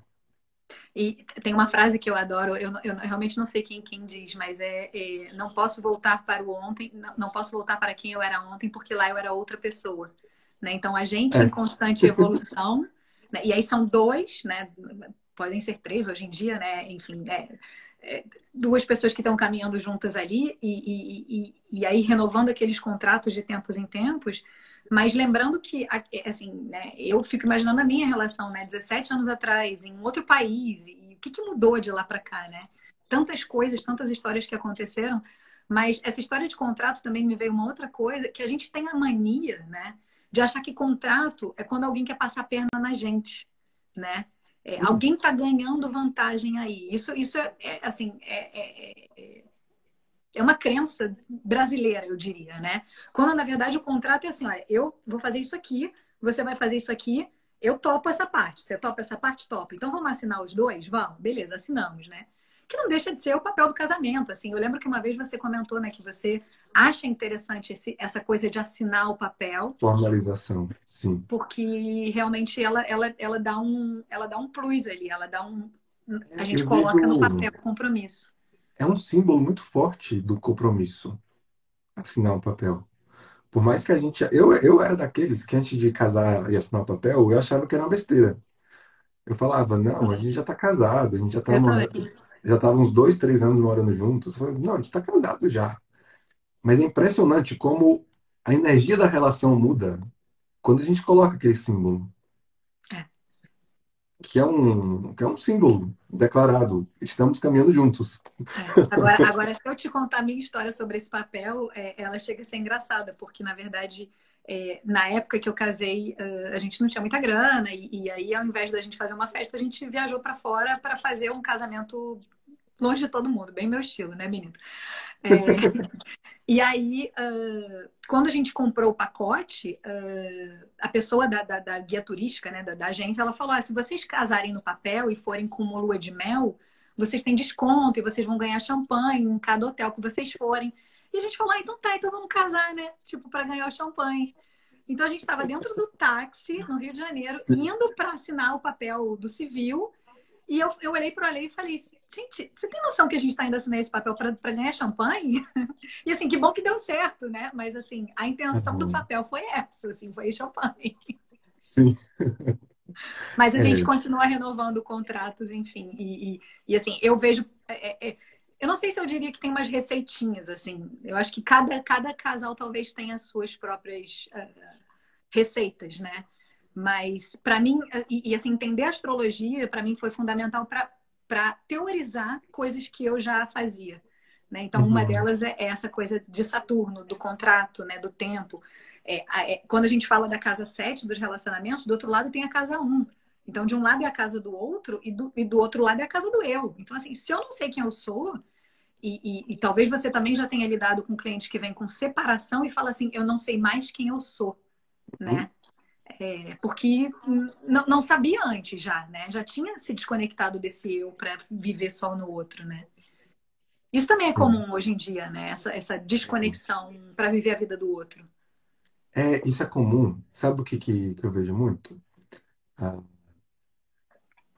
E tem uma frase que eu adoro, eu, eu realmente não sei quem, quem diz, mas é, é não posso voltar para o ontem, não, não, posso voltar para quem eu era ontem, porque lá eu era outra pessoa. Né? Então, a gente é. em constante evolução, né? e aí são dois, né? podem ser três hoje em dia, né? enfim, é, é, duas pessoas que estão caminhando juntas ali, e, e, e, e, aí renovando aqueles contratos de tempos em tempos, mas lembrando que, assim, né, eu fico imaginando a minha relação, né, 17 anos atrás, em outro país, e o que, que mudou de lá para cá, né? Tantas coisas, tantas histórias que aconteceram, mas essa história de contrato também me veio uma outra coisa, que a gente tem a mania, né? de achar que contrato é quando alguém quer passar a perna na gente, né? É, uhum. alguém está ganhando vantagem aí. Isso, isso é, é assim, é, é, é, uma crença brasileira, eu diria, né? Quando na verdade o contrato é assim, olha, eu vou fazer isso aqui, você vai fazer isso aqui, eu topo essa parte. Você topa essa parte, topa. Então vamos assinar os dois? Vamos, beleza, assinamos, né? que não deixa de ser o papel do casamento. Assim, eu lembro que uma vez você comentou, né, que você acha interessante esse, essa coisa de assinar o papel. Formalização, sim. Porque realmente ela, ela, ela, dá, um, ela dá um plus ali, ela dá um. A gente eu coloca no papel o compromisso. É um símbolo muito forte do compromisso, assinar um papel. Por mais que a gente. Eu, eu era daqueles que antes de casar e assinar o papel, eu achava que era uma besteira. Eu falava, não, a gente já está casado, a gente já está já tava uns dois, três anos morando juntos. Não, a gente está casado já. Mas é impressionante como a energia da relação muda quando a gente coloca aquele símbolo. Que é um, que é um símbolo declarado. Estamos caminhando juntos. É. Agora, agora, se eu te contar a minha história sobre esse papel, é, ela chega a ser engraçada, porque, na verdade, é, na época que eu casei, a gente não tinha muita grana, e, e, aí, ao invés da gente fazer uma festa, a gente viajou para fora para fazer um casamento longe de todo mundo, bem meu estilo, né, menino? É, e aí, uh, quando a gente comprou o pacote, uh, a pessoa da, da, da, guia turística, né, da, da agência, ela falou: ah, se vocês casarem no papel e forem com uma lua de mel, vocês têm desconto e vocês vão ganhar champanhe em cada hotel que vocês forem. E a gente falou: ah, então tá, então vamos casar, né? Tipo, para ganhar o champanhe. Então a gente estava dentro do táxi, no Rio de Janeiro, indo para assinar o papel do civil. E eu, eu olhei para o Ale e falei: gente, você tem noção que a gente está indo assinar esse papel para ganhar champanhe? e assim, que bom que deu certo, né? Mas assim, a intenção uhum. do papel foi essa, assim, foi champanhe. Sim. Mas a é. gente continua renovando contratos, enfim. E, e, e assim, eu vejo. É, é, é, eu não sei se eu diria que tem umas receitinhas, assim. Eu acho que cada, cada casal talvez tenha as suas próprias uh, receitas, né? Mas para mim, e, e, assim, entender a astrologia, para mim foi fundamental para teorizar coisas que eu já fazia. Né? Então, uma uhum. delas é essa coisa de Saturno, do contrato, né? do tempo. É, é, quando a gente fala da casa 7 dos relacionamentos, do outro lado tem a casa 1. Então, de um lado é a casa do outro e do, e do outro lado é a casa do eu. Então, assim, se eu não sei quem eu sou, e, e, e talvez você também já tenha lidado com cliente que vem com separação e fala assim, eu não sei mais quem eu sou, né? É, porque não, sabia antes já, né? Já tinha se desconectado desse eu para viver só no outro, né? Isso também é comum hoje em dia, né? Essa, essa desconexão para viver a vida do outro. É, isso é comum. Sabe o que, que, que eu vejo muito? Ah,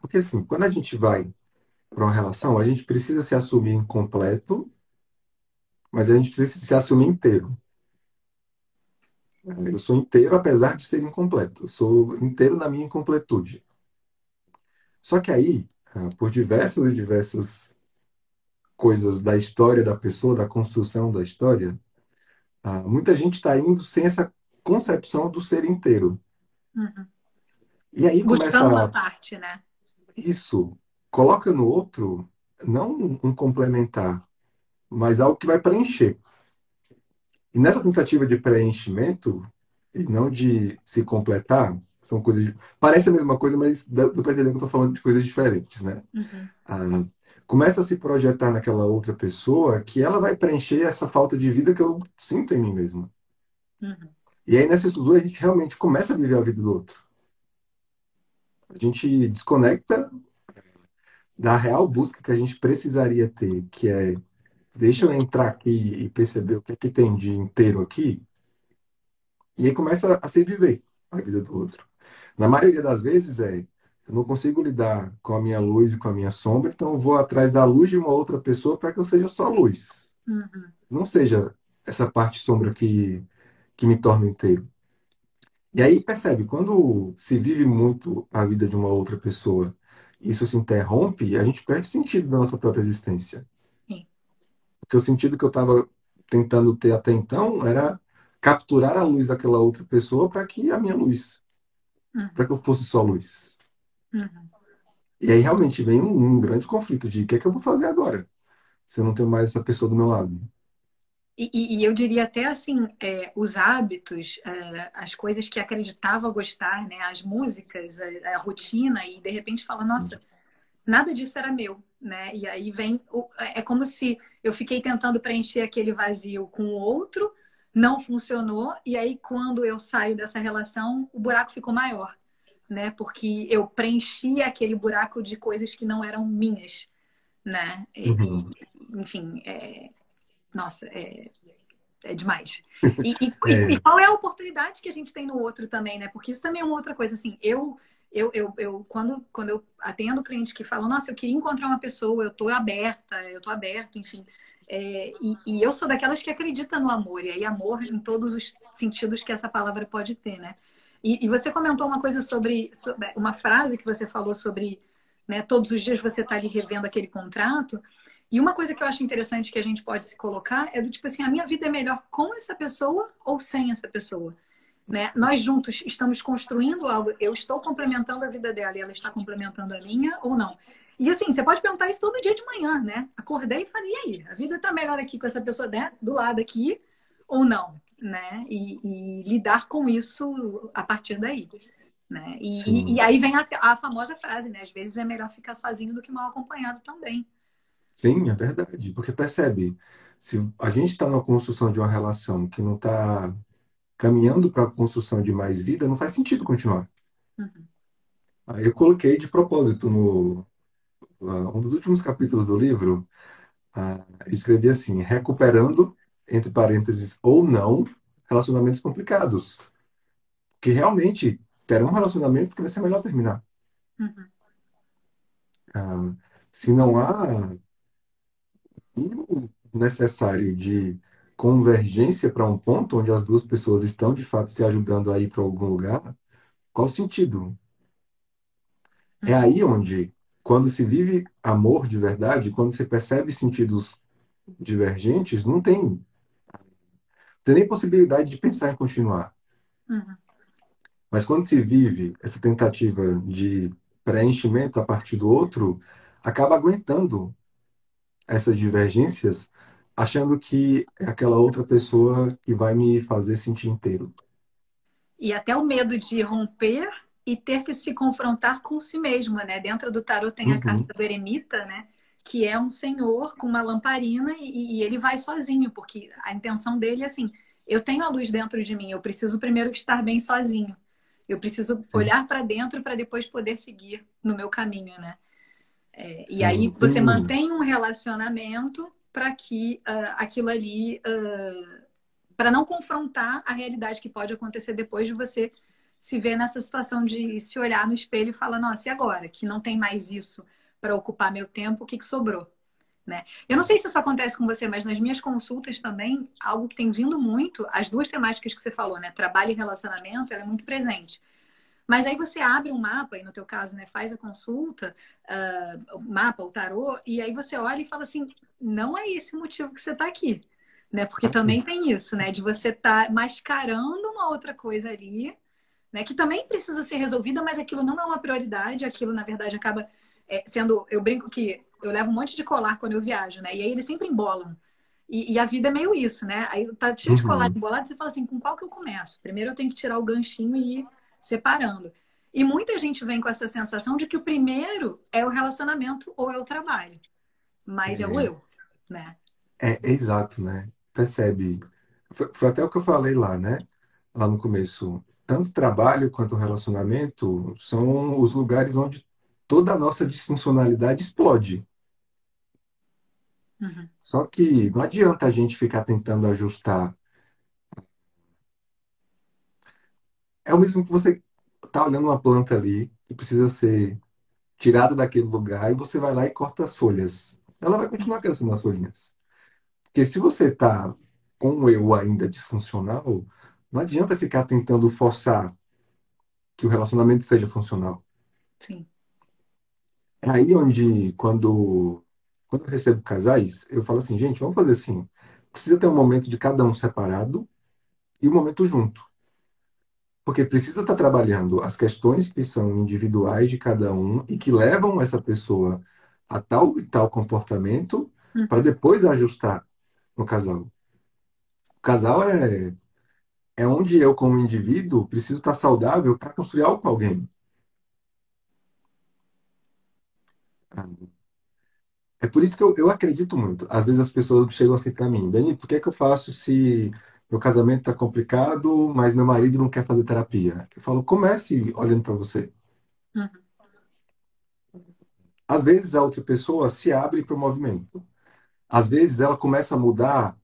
porque assim, quando a gente vai para uma relação, a gente precisa se assumir incompleto, mas a gente precisa se assumir inteiro. Eu sou inteiro apesar de ser incompleto. Eu sou inteiro na minha incompletude. Só que aí, ah, por diversas e diversas coisas da história da pessoa, da construção da história, ah, muita gente está indo sem essa concepção do ser inteiro. Uhum. E aí Buscando começa uma parte, né? Isso. Coloca no outro não um complementar, mas algo que vai preencher. E nessa tentativa de preenchimento, e não de se completar, são coisas. Parece a mesma coisa, mas dá para entender que eu estou falando de coisas diferentes, né? Uhum. Ah, começa a se projetar naquela outra pessoa que ela vai preencher essa falta de vida que eu sinto em mim mesmo. Uhum. E aí, nessa estrutura, a gente realmente começa a viver a vida do outro. A gente desconecta da real busca que a gente precisaria ter, que é deixa eu entrar aqui e perceber o que, é que tem de inteiro aqui, e aí começa a se viver a vida do outro. Na maioria das vezes é, eu não consigo lidar com a minha luz e com a minha sombra, então eu vou atrás da luz de uma outra pessoa para que eu seja só luz. Uhum. Não seja essa parte sombra que, que me torna inteiro. E aí percebe, quando se vive muito a vida de uma outra pessoa, isso se interrompe, a gente perde sentido da nossa própria existência. Porque o sentido que eu estava tentando ter até então era capturar a luz daquela outra pessoa para que a minha luz, uhum. para que eu fosse só luz. Uhum. E aí realmente vem um, um, grande conflito de o que é que eu vou fazer agora, se eu não tenho mais essa pessoa do meu lado. E, e, eu diria até assim, é, os hábitos, é, as coisas que acreditava gostar, né, as músicas, a, a rotina, e de repente fala, nossa, nada disso era meu, né? E aí vem, o, é como se eu fiquei tentando preencher aquele vazio com o outro, não funcionou, e aí quando eu saio dessa relação, o buraco ficou maior, né? Porque eu preenchi aquele buraco de coisas que não eram minhas, né? E, Uhum. enfim, é, nossa, é, é demais. E, e, É. e, qual é a oportunidade que a gente tem no outro também, né? Porque isso também é uma outra coisa, assim, eu, eu, eu, eu quando, quando eu atendo clientes que falam, nossa, eu queria encontrar uma pessoa, eu tô aberta, eu tô aberto, enfim. É, e, e, eu sou daquelas que acredita no amor, e aí amor em todos os sentidos que essa palavra pode ter, né? E, e você comentou uma coisa sobre, sobre, uma frase que você falou sobre, né, todos os dias você tá ali revendo aquele contrato, e uma coisa que eu acho interessante que a gente pode se colocar é do tipo assim, a minha vida é melhor com essa pessoa ou sem essa pessoa? Né? Nós juntos estamos construindo algo, eu estou complementando a vida dela e ela está complementando a minha ou não? E assim, você pode perguntar isso todo dia de manhã, né? Acordei e falei, e aí, a vida tá melhor aqui com essa pessoa né? do lado aqui ou não, né? E, e lidar com isso a partir daí. Né? E, e, aí vem a, a famosa frase, né? Às vezes é melhor ficar sozinho do que mal acompanhado também. Sim, é verdade. Porque percebe, se a gente está na construção de uma relação que não está caminhando para a construção de mais vida, não faz sentido continuar. Uhum. Aí eu coloquei de propósito no um dos últimos capítulos do livro, escrevi assim: recuperando, entre parênteses, ou não, relacionamentos complicados. Que realmente terão relacionamentos que vai ser melhor terminar. Uhum. Ah, se não há necessário de convergência para um ponto onde as duas pessoas estão de fato se ajudando a ir para algum lugar, qual o sentido? É aí onde, quando se vive amor de verdade, quando se percebe sentidos divergentes, não tem, não tem nem possibilidade de pensar em continuar. Uhum. Mas quando se vive essa tentativa de preenchimento a partir do outro, acaba aguentando essas divergências, achando que é aquela outra pessoa que vai me fazer sentir inteiro. E até o medo de romper e ter que se confrontar com si mesmo, né? Dentro do tarot tem a Uhum. carta do eremita, né? Que é um senhor com uma lamparina e, e ele vai sozinho, porque a intenção dele é assim: eu tenho a luz dentro de mim, eu preciso primeiro estar bem sozinho. Eu preciso Sim. olhar para dentro para depois poder seguir no meu caminho, né? É, e aí você mantém um relacionamento para que ah, aquilo ali, para não confrontar a realidade que pode acontecer depois de você se ver nessa situação de se olhar no espelho e falar, nossa, e agora? Que não tem mais isso para ocupar meu tempo, o que, que sobrou? Né? Eu não sei se isso acontece com você, mas nas minhas consultas também, algo que tem vindo muito, as duas temáticas que você falou, né? Trabalho e relacionamento, ela é muito presente. Mas aí você abre um mapa, e no teu caso, né, faz a consulta, uh, o mapa, o tarô, e aí você olha e fala assim, não é esse o motivo que você está aqui. Né? Porque também tem isso, né? De você estar tá mascarando uma outra coisa ali, né? Que também precisa ser resolvida, mas aquilo não é uma prioridade, aquilo, na verdade, acaba é, sendo. Eu brinco que eu levo um monte de colar quando eu viajo, né? E aí eles sempre embolam. E, e a vida é meio isso, né? Aí tá cheio de colar Uhum. embolado, você fala assim, com qual que eu começo? Primeiro eu tenho que tirar o ganchinho e ir separando. E muita gente vem com essa sensação de que o primeiro é o relacionamento ou é o trabalho. Mas é, o É. eu, né? É, é exato, né? Percebe? Foi, foi até o que eu falei lá, né? Lá no começo. Tanto trabalho quanto relacionamento são os lugares onde toda a nossa disfuncionalidade explode. Uhum. Só que não adianta a gente ficar tentando ajustar. É o mesmo que você tá olhando uma planta ali que precisa ser tirada daquele lugar e você vai lá e corta as folhas. Ela vai continuar crescendo as folhinhas. Porque se você tá com o eu ainda disfuncional, não adianta ficar tentando forçar que o relacionamento seja funcional. Sim. É aí onde, quando, quando eu recebo casais, eu falo assim, gente, vamos fazer assim. Precisa ter um momento de cada um separado e um momento junto. Porque precisa estar trabalhando as questões que são individuais de cada um e que levam essa pessoa a tal e tal comportamento Uhum. para depois ajustar no casal. O casal é, é onde eu, como indivíduo, preciso estar saudável para construir algo com alguém. É por isso que eu, eu acredito muito. Às vezes as pessoas chegam assim para mim, Benito, o que é que eu faço se meu casamento está complicado, mas meu marido não quer fazer terapia? Eu falo, comece olhando para você. Uhum. às vezes a outra pessoa se abre para o movimento. Às vezes ela começa a mudar,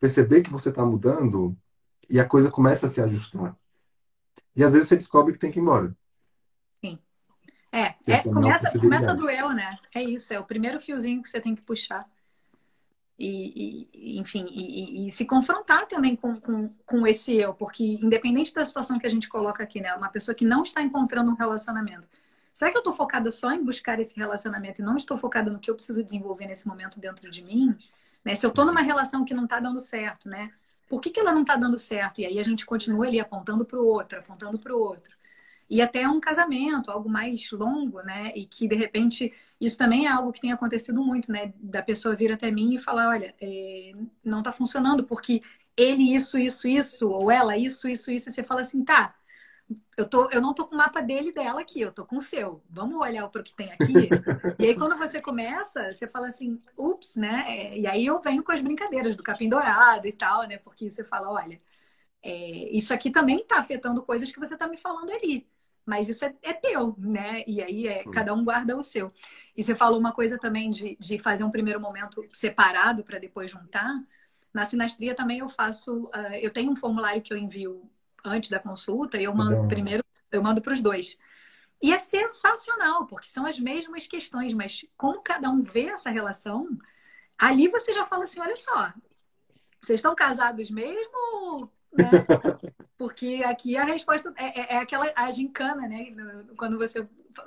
perceber que você está mudando e a coisa começa a se ajustar. E às vezes você descobre que tem que ir embora. Sim. É, é começa, começa do eu, né? É isso, é o primeiro fiozinho que você tem que puxar. E, e enfim, e, e, se confrontar também com, com, com esse eu, porque independente da situação que a gente coloca aqui, né? Uma pessoa que não está encontrando um relacionamento. Será que eu estou focada só em buscar esse relacionamento e não estou focada no que eu preciso desenvolver nesse momento dentro de mim? Né? Se eu estou numa relação que não está dando certo, né? Por que, que ela não está dando certo? E aí a gente continua ali apontando para o outro, apontando para o outro. E até um casamento, algo mais longo, né? E que de repente isso também é algo que tem acontecido muito, né? Da pessoa vir até mim e falar, olha, é, não está funcionando porque ele isso, isso, isso, ou ela isso, isso, isso. E você fala assim, tá, eu, tô, eu não tô com o mapa dele e dela aqui, eu tô com o seu. Vamos olhar para o que tem aqui. e aí, quando você começa, você fala assim, ups, né? É, e aí eu venho com as brincadeiras do capim dourado e tal, né? Porque você fala, olha, é, isso aqui também está afetando coisas que você está me falando ali. Mas isso é, é, teu, né? E aí é, cada um guarda o seu. E você falou uma coisa também de, de fazer um primeiro momento separado para depois juntar. Na sinastria também eu faço, uh, eu tenho um formulário que eu envio antes da consulta e eu mando primeiro, eu mando para os dois. E é sensacional, porque são as mesmas questões, mas como cada um vê essa relação, ali você já fala assim, olha só, vocês estão casados mesmo? Né? Porque aqui a resposta é, é, é, aquela a gincana, né? Quando você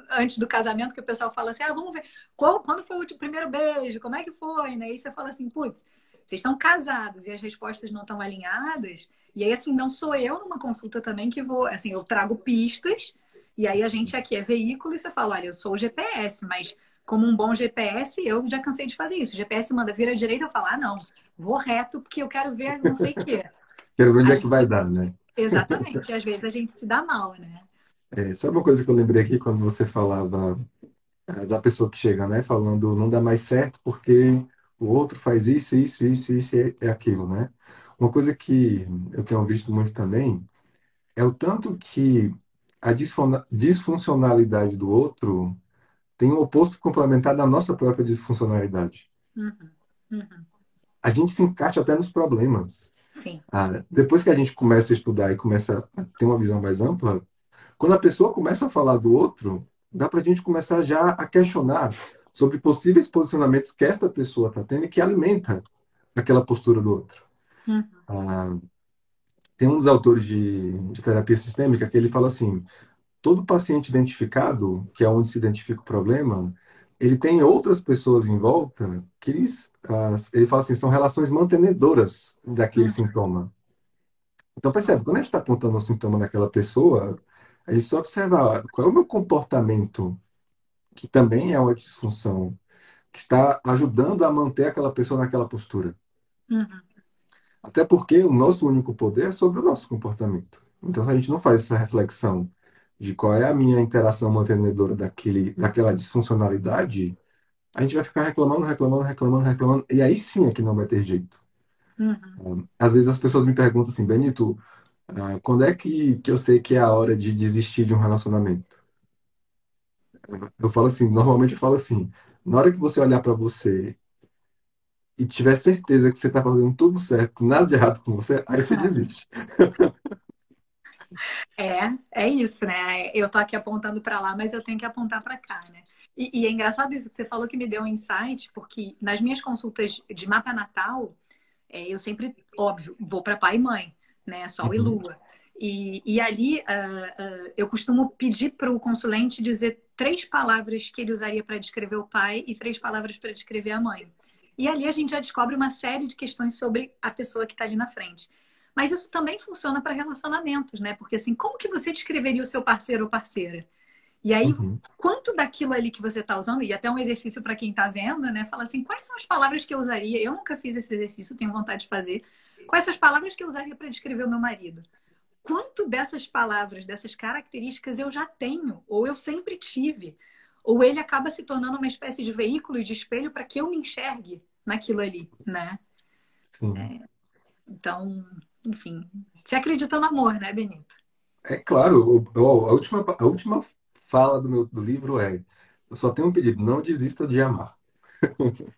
antes do casamento que o pessoal fala assim, ah, vamos ver qual, quando foi o primeiro beijo, como é que foi, né? E você fala assim, putz, vocês estão casados e as respostas não estão alinhadas. E aí, assim, não sou eu numa consulta também que vou, assim, eu trago pistas, e aí a gente aqui é veículo e você fala, olha, eu sou o GPS, mas como um bom GPS, eu já cansei de fazer isso. O GPS manda vir à direita, eu falo, ah, não, vou reto porque eu quero ver não sei o quê. Quero ver onde a é gente... que vai dar, né? Exatamente, às vezes a gente se dá mal, né? É, sabe uma coisa que eu lembrei aqui quando você falava é, da pessoa que chega, né? Falando não dá mais certo porque o outro faz isso, isso, isso, isso e é aquilo, né? Uma coisa que eu tenho visto muito também é o tanto que a disfuncionalidade do outro tem um oposto complementar da nossa própria disfuncionalidade. Uhum. Uhum. A gente se encaixa até nos problemas. Sim. Ah, depois que a gente começa a estudar e começa a ter uma visão mais ampla, quando a pessoa começa a falar do outro, dá para a gente começar já a questionar sobre possíveis posicionamentos que esta pessoa está tendo e que alimenta aquela postura do outro. Uhum. Ah, tem um dos autores de, de terapia sistêmica que ele fala assim: todo paciente identificado, que é onde se identifica o problema, ele tem outras pessoas em volta que eles, ele fala assim, são relações mantenedoras daquele uhum. sintoma. Então percebe, quando a gente está apontando um sintoma daquela pessoa, a gente precisa observar qual é o meu comportamento que também é uma disfunção, que está ajudando a manter aquela pessoa naquela postura. Uhum. Até porque o nosso único poder é sobre o nosso comportamento. Então, a gente não faz essa reflexão de qual é a minha interação mantenedora daquele, daquela disfuncionalidade, a gente vai ficar reclamando, reclamando, reclamando, reclamando, e aí sim é que não vai ter jeito. Uhum. Às vezes as pessoas me perguntam assim, Benito, ah, quando é que, que eu sei que é a hora de desistir de um relacionamento? Eu falo assim, normalmente eu falo assim, na hora que você olhar para você e tiver certeza que você está fazendo tudo certo, nada de errado com você, aí você desiste. É, é isso, né? Eu tô aqui apontando para lá, mas eu tenho que apontar para cá, né? E, e, é engraçado isso que você falou que me deu um insight, porque nas minhas consultas de mapa natal, é, eu sempre, óbvio, vou para pai e mãe, né? Sol uhum. e lua. E, e ali uh, uh, eu costumo pedir para o consulente dizer três palavras que ele usaria para descrever o pai e três palavras para descrever a mãe. E ali a gente já descobre uma série de questões sobre a pessoa que está ali na frente. Mas isso também funciona para relacionamentos, né? Porque assim, como que você descreveria o seu parceiro ou parceira? E aí, uhum. quanto daquilo ali que você está usando, e até um exercício para quem está vendo, né? Fala assim, quais são as palavras que eu usaria? Eu nunca fiz esse exercício, tenho vontade de fazer. Quais são as palavras que eu usaria para descrever o meu marido? quanto dessas palavras, dessas características eu já tenho, ou eu sempre tive, ou ele acaba se tornando uma espécie de veículo e de espelho para que eu me enxergue naquilo ali, né? É, então, enfim, se acredita no amor, né, Benito? É claro, a última, a última fala do meu do livro é Eu só tenho um pedido, não desista de amar.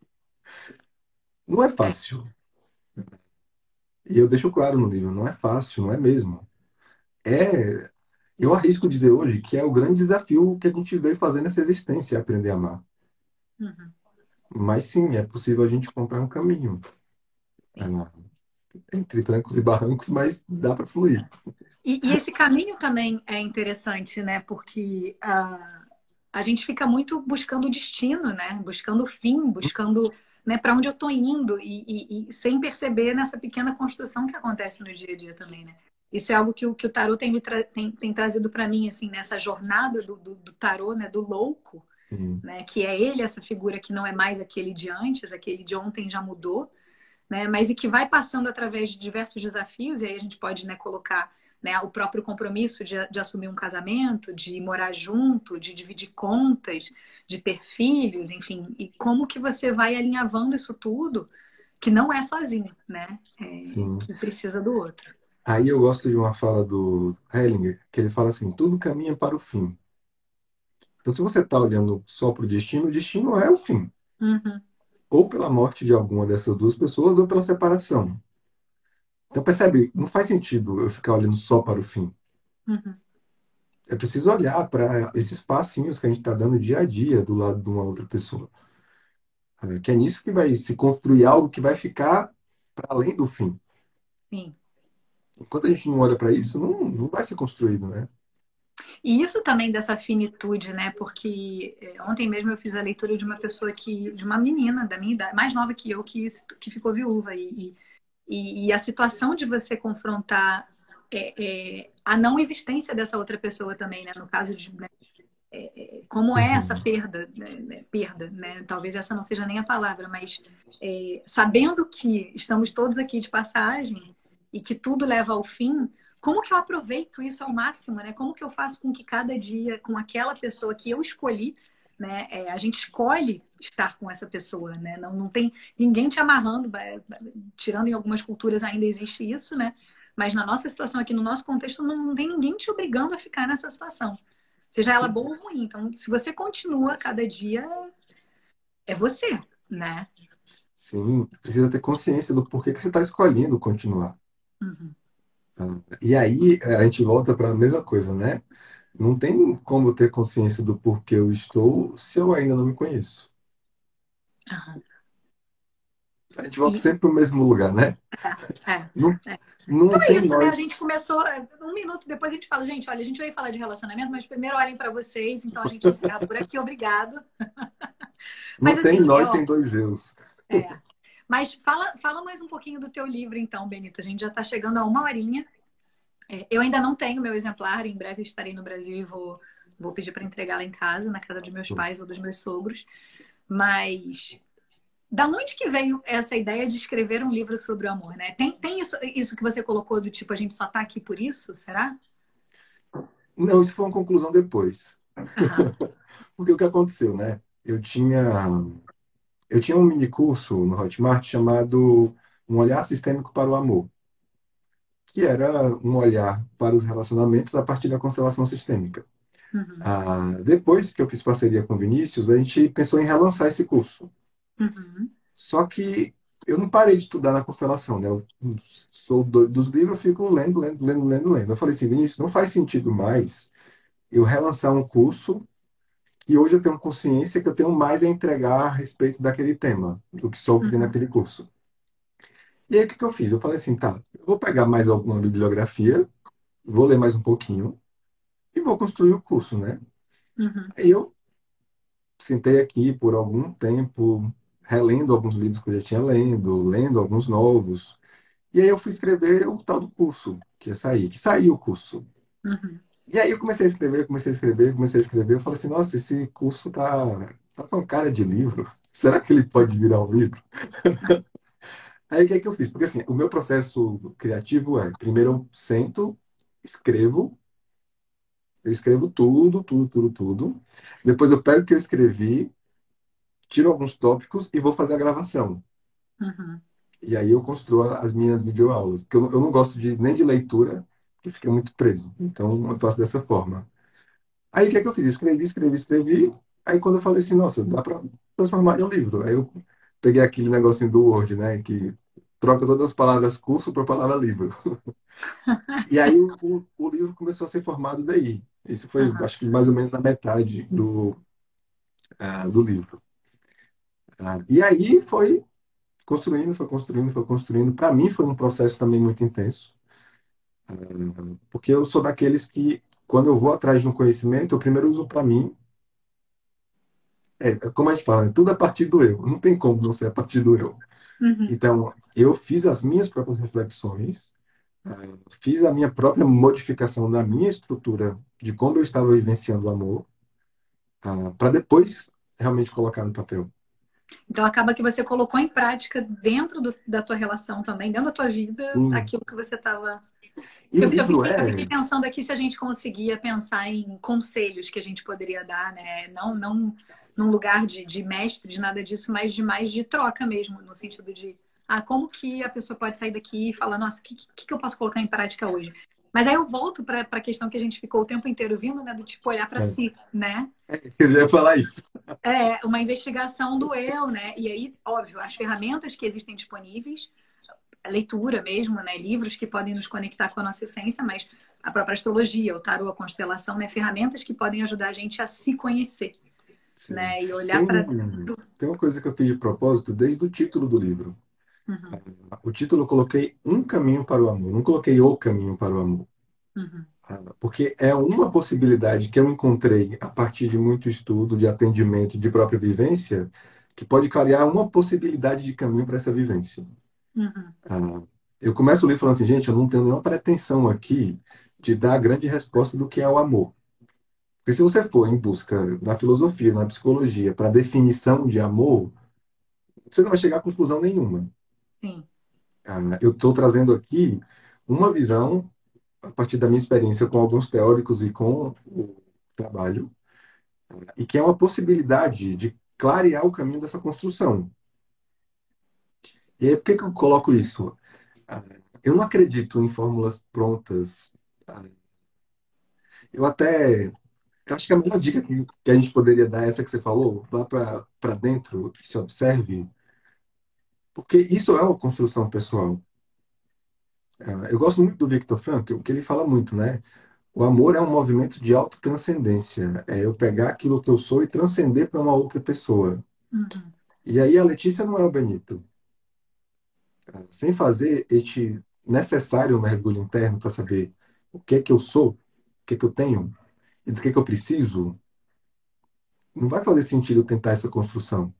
Não é É. fácil. E eu deixo claro no livro, não é fácil, não é mesmo. É, eu arrisco dizer hoje que é o grande desafio que a gente veio fazer nessa existência, é aprender a amar. Uhum. Mas sim, é possível a gente encontrar um caminho. Sim. É, entre trancos e barrancos, mas dá para fluir. E, e esse caminho também é interessante, né? Porque ah, a gente fica muito buscando o destino, né? Buscando o fim, buscando, né, para onde eu tô indo e, e- e sem perceber nessa pequena construção que acontece no dia a dia também, né? Isso é algo que o, que o tarô tem, tra- tem, tem trazido para mim, assim, nessa jornada do, do, do tarô, né? Do louco, Sim, né? Que é ele, essa figura que não é mais aquele de antes, aquele de ontem já mudou né? Mas e que vai passando através de diversos desafios, e aí a gente pode, né, colocar né, o próprio compromisso de, de assumir um casamento, de morar junto, de dividir contas, de ter filhos, enfim, e como que você vai alinhavando isso tudo, que não é sozinho, né? É, que precisa do outro. Aí eu gosto de uma fala do Hellinger, que ele fala assim: tudo caminha para o fim. Então, se você está olhando só para o destino, o destino é o fim. Uhum, Ou pela morte de alguma dessas duas pessoas, ou pela separação. Então, percebe, não faz sentido eu ficar olhando só para o fim. uhum, É preciso olhar para esses passinhos que a gente está dando dia a dia do lado de uma outra pessoa. É, Que é nisso que vai se construir algo que vai ficar para além do fim. sim. Enquanto a gente não olha para isso, não, não vai ser construído, né? E isso também dessa finitude, né? Porque é, ontem mesmo eu fiz a leitura de uma pessoa que, de uma menina da minha idade, mais nova que eu, que, que ficou viúva. E, e, e a situação de você confrontar é, é, a não existência dessa outra pessoa também, né? No caso de né? como é essa Uhum. perda, né? né, Perda, né? Talvez essa não seja nem a palavra, mas é, sabendo que estamos todos aqui de passagem e que tudo leva ao fim, como que eu aproveito isso ao máximo, né? Como que eu faço com que cada dia, com aquela pessoa que eu escolhi, né? É, a gente escolhe estar com essa pessoa, né? Não, não tem ninguém te amarrando, tirando em algumas culturas ainda existe isso, né? Mas na nossa situação aqui, no nosso contexto, não, não tem ninguém te obrigando a ficar nessa situação. Seja ela boa ou ruim. Então, se você continua cada dia, é você, né? Sim, precisa ter consciência do porquê que você está escolhendo continuar. Uhum. E aí a gente volta para a mesma coisa, né? Não tem como ter consciência do porquê eu estou se eu ainda não me conheço. Aham. A gente volta E, sempre para o mesmo lugar, né? é, é. Não, é. não Então é tem isso, né? A nós. gente começou é, um minuto depois a gente fala, gente, olha, a gente vai falar de relacionamento, mas primeiro olhem para vocês, então a gente encerra por aqui, obrigado. Não Mas tem assim, é nós ó, sem dois eus. é. Mas fala, fala mais um pouquinho do teu livro, então, Benito. A gente já está chegando a uma horinha. É, eu ainda não tenho meu exemplar, em breve estarei no Brasil e vou, vou pedir para entregar lá em casa, na casa dos meus pais ou dos meus sogros. Mas da onde que veio essa ideia de escrever um livro sobre o amor, né? Tem, tem isso, isso que você colocou do tipo, a gente só tá aqui por isso? Será? Não, isso foi uma conclusão depois. Porque o que aconteceu, né? Eu tinha, eu tinha um mini curso no Hotmart chamado Um Olhar Sistêmico para o Amor, que era um olhar para os relacionamentos a partir da constelação sistêmica. Uhum. Ah, depois que eu fiz parceria com o Vinícius, a gente pensou em relançar esse curso. Uhum. Só que eu não parei de estudar na constelação, né? Eu sou do- dos livros, eu fico lendo, lendo, lendo, lendo, lendo. Eu falei assim, Vinícius, não faz sentido mais eu relançar um curso e hoje eu tenho consciência que eu tenho mais a entregar a respeito daquele tema do que tem Uhum. naquele curso. E aí o que que eu fiz? Eu falei assim, tá, eu vou pegar mais alguma bibliografia, vou ler mais um pouquinho e vou construir o curso, né? Uhum. Aí eu sentei aqui por algum tempo, relendo alguns livros que eu já tinha lendo, lendo alguns novos. E aí eu fui escrever o tal do curso que ia sair, que saiu o curso. Uhum. E aí eu comecei a escrever, comecei a escrever, comecei a escrever. Eu falei assim, nossa, esse curso tá, tá com cara de livro. Será que ele pode virar um livro? Aí o que é que eu fiz? Porque assim, o meu processo criativo é, primeiro eu sento, escrevo, eu escrevo tudo, tudo, tudo, tudo. Depois eu pego o que eu escrevi, tiro alguns tópicos e vou fazer a gravação. Uhum. E aí eu construo as minhas videoaulas. Porque eu, não- eu não gosto de, nem de leitura, que fica muito preso. Então eu faço dessa forma. Aí o que é que eu fiz? Escrevi, escrevi, escrevi. Aí quando eu falei assim, nossa, dá para transformar em um livro. Aí eu peguei aquele negocinho do Word, né, que troca todas as palavras curso para palavra livro. E aí o, o, o, livro começou a ser formado daí. Isso foi, uhum. acho que mais ou menos na metade do, uh, do livro. Uh, e aí foi construindo, foi construindo, foi construindo. Para mim foi um processo também muito intenso. Porque eu sou daqueles que, quando eu vou atrás de um conhecimento, eu primeiro uso para mim. É, como a gente fala, tudo a partir do eu. Não tem como não ser a partir do eu. Uhum. Então, eu fiz as minhas próprias reflexões, fiz a minha própria modificação na minha estrutura de como eu estava vivenciando o amor, para depois realmente colocar no papel. Então acaba que você colocou em prática dentro do, da tua relação também, dentro da tua vida, Sim. aquilo que você estava. Eu, eu, fiquei, é... eu fiquei pensando aqui se a gente conseguia pensar em conselhos que a gente poderia dar, né? Não, não num lugar de, de mestre, de nada disso, mas de mais de troca mesmo, no sentido de ah, como que a pessoa pode sair daqui e falar, nossa, o que, que, que eu posso colocar em prática hoje? Mas aí eu volto para a questão que a gente ficou o tempo inteiro vindo, né? Do tipo olhar para é. si, né? Eu ia falar isso. É, uma investigação do eu, né? E aí, óbvio, as ferramentas que existem disponíveis, leitura mesmo, né? Livros que podem nos conectar com a nossa essência, mas a própria astrologia, o tarô, a constelação, né? Ferramentas que podem ajudar a gente a se conhecer. Sim. Né? E olhar para Tem uma coisa que eu fiz de propósito desde o título do livro. Uhum. O título eu coloquei um caminho para o amor, não coloquei o caminho para o amor. Uhum. Ah, porque é uma possibilidade que eu encontrei a partir de muito estudo, de atendimento, de própria vivência, que pode clarear uma possibilidade de caminho para essa vivência. Uhum. Ah, eu começo o livro falando assim, gente, eu não tenho nenhuma pretensão aqui de dar a grande resposta do que é o amor. Porque se você for em busca na filosofia, na psicologia, para definição de amor, você não vai chegar a conclusão nenhuma. Sim. Ah, eu estou trazendo aqui uma visão a partir da minha experiência com alguns teóricos e com o trabalho, e que é uma possibilidade de clarear o caminho dessa construção. E aí, por que, que eu coloco isso? Ah, eu não acredito em fórmulas prontas. Ah, eu até eu acho que a melhor dica que, a gente poderia dar é essa que você falou, vá para dentro, se observe, porque isso é uma construção pessoal. É, eu gosto muito do Victor Frankl, porque ele fala muito, né? O amor é um movimento de autotranscendência. É eu pegar aquilo que eu sou e transcender para uma outra pessoa. Uhum. E aí a Letícia não é o Benito. É, sem fazer este necessário mergulho interno para saber o que é que eu sou, o que é que eu tenho e do que é que eu preciso, não vai fazer sentido tentar essa construção.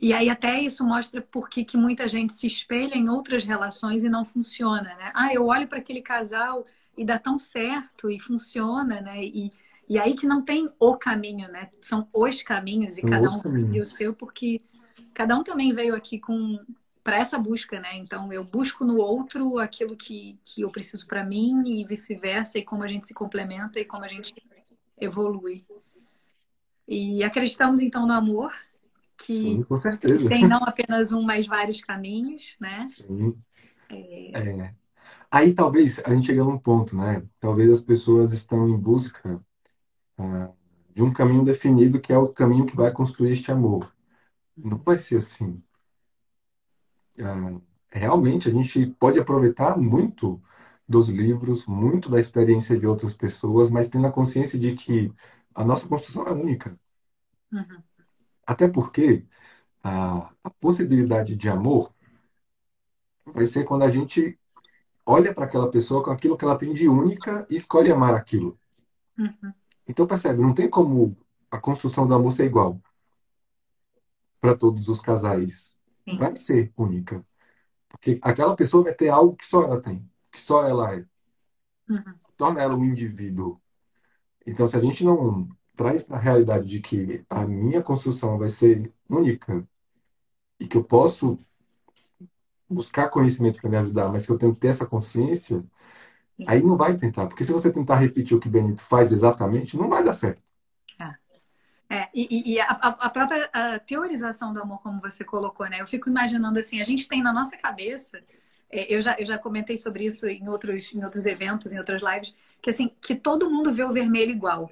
E aí até isso mostra por que, muita gente se espelha em outras relações e não funciona, né? Ah, eu olho para aquele casal e dá tão certo e funciona, né? E, e aí que não tem o caminho, né? São os caminhos São e cada um tem o seu, porque cada um também veio aqui com para essa busca, né? Então eu busco no outro aquilo que, que eu preciso para mim e vice-versa, e como a gente se complementa e como a gente evolui. E acreditamos então no amor, que, Sim, com certeza. que tem não apenas um, mas vários caminhos, né? Sim. É... É. Aí talvez a gente chega num ponto, né? Talvez as pessoas estão em busca ah, de um caminho definido que é o caminho que vai construir este amor. Não vai ser assim. Ah, realmente a gente pode aproveitar muito dos livros, muito da experiência de outras pessoas, mas tendo a consciência de que a nossa construção é única. Uhum. Até porque a, a possibilidade de amor vai ser quando a gente olha para aquela pessoa com aquilo que ela tem de única e escolhe amar aquilo. Uhum. Então, percebe, não tem como a construção do amor ser igual para todos os casais. Sim. Vai ser única. Porque aquela pessoa vai ter algo que só ela tem, que só ela é. Uhum. Torna ela um indivíduo. Então, se a gente não traz para a realidade de que a minha construção vai ser única e que eu posso buscar conhecimento para me ajudar, mas que eu tenho que ter essa consciência, Sim. aí não vai tentar. Porque se você tentar repetir o que Benito faz exatamente, não vai dar certo. É, é e, e a, a, própria a teorização do amor, como você colocou, né? Eu fico imaginando assim, a gente tem na nossa cabeça é, eu já, eu já comentei sobre isso em outros, em outros eventos, em outras lives, que assim, que todo mundo vê o vermelho igual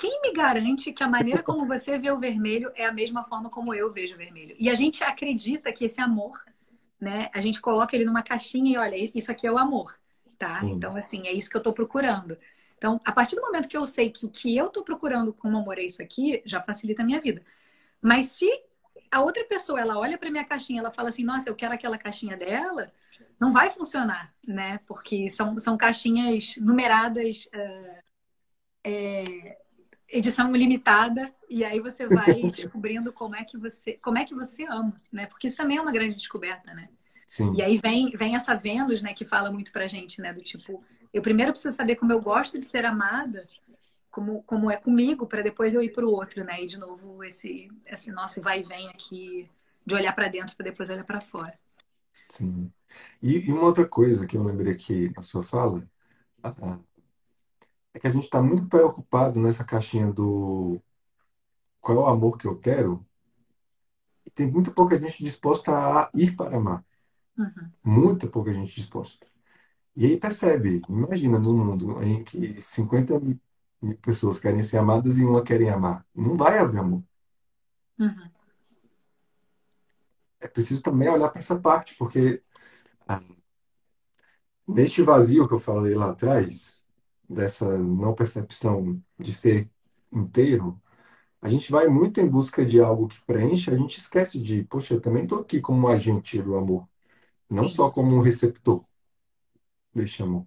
quem me garante que a maneira como você vê o vermelho é a mesma forma como eu vejo o vermelho? E a gente acredita que esse amor, né? A gente coloca ele numa caixinha e olha, isso aqui é o amor, tá? Sim. Então, assim, é isso que eu tô procurando. Então, a partir do momento que eu sei que o que eu tô procurando como amor é isso aqui, já facilita a minha vida. Mas se a outra pessoa, ela olha para minha caixinha, ela fala assim, nossa, eu quero aquela caixinha dela, não vai funcionar, né? Porque são, são caixinhas numeradas, é, edição limitada, e aí você vai descobrindo como é que você, como é que você ama, né? Porque isso também é uma grande descoberta, né? Sim. E aí vem, vem essa Vênus, né, que fala muito pra gente, né, do tipo, eu primeiro preciso saber como eu gosto de ser amada, como, como é comigo, para depois eu ir para o outro, né? E de novo esse esse nosso vai e vem aqui de olhar para dentro para depois olhar para fora. Sim. E, e, uma outra coisa que eu lembrei aqui na sua fala, é que a gente está muito preocupado nessa caixinha do qual é o amor que eu quero, e tem muito pouca gente disposta a ir para amar. Uhum. Muita pouca gente disposta. E aí percebe, imagina num mundo em que 50 mil pessoas querem ser amadas e uma querem amar. Não vai haver amor. Uhum. É preciso também olhar para essa parte, porque ah, neste vazio que eu falei lá atrás, dessa não percepção de ser inteiro, a gente vai muito em busca de algo que preenche, a gente esquece de, poxa, eu também estou aqui como um agente do amor, não Sim. só como um receptor deste amor.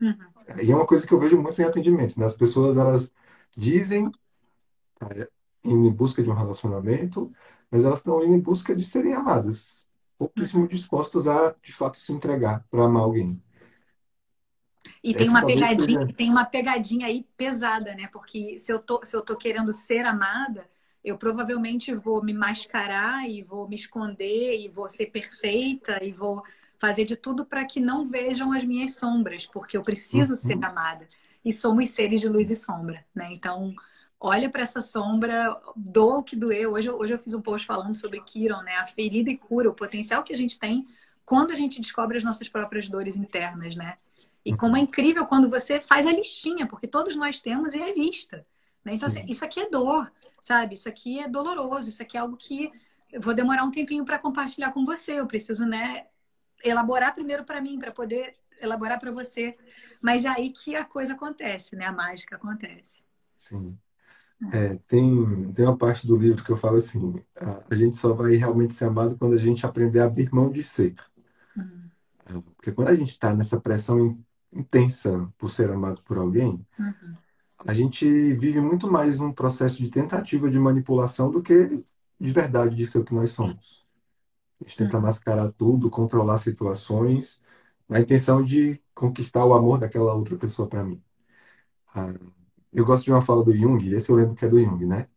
Uhum. E é uma coisa que eu vejo muito em atendimento, né? As pessoas, elas dizem tá, em busca de um relacionamento, mas elas estão indo em busca de serem amadas, pouquíssimo uhum. dispostas a, de fato, se entregar para amar alguém. E tem uma pegadinha, seja... tem uma pegadinha aí pesada, né? Porque se eu tô, se eu tô querendo ser amada, eu provavelmente vou me mascarar e vou me esconder e vou ser perfeita e vou fazer de tudo para que não vejam as minhas sombras, porque eu preciso uhum. ser amada. E somos seres de luz e sombra, né? Então, olha para essa sombra, doa o que doeu. Hoje, hoje eu fiz um post falando sobre Kiron, né? A ferida e cura, o potencial que a gente tem quando a gente descobre as nossas próprias dores internas, né? E como é incrível quando você faz a listinha, porque todos nós temos e é lista. Né? Então, assim, isso aqui é dor, sabe? Isso aqui é doloroso, isso aqui é algo que eu vou demorar um tempinho para compartilhar com você. Eu preciso, né, elaborar primeiro para mim, para poder elaborar para você. Mas é aí que a coisa acontece, né? A mágica acontece. Sim. É. é, tem, tem uma parte do livro que eu falo assim: a, a, gente só vai realmente ser amado quando a gente aprender a abrir mão de ser. Uhum. É, porque quando a gente está nessa pressão intensa por ser amado por alguém, uhum. a gente vive muito mais um processo de tentativa de manipulação do que de verdade de ser o que nós somos. A gente tenta uhum. mascarar tudo, controlar situações, na intenção de conquistar o amor daquela outra pessoa para mim. Ah, eu gosto de uma fala do Jung, esse eu lembro que é do Jung, né?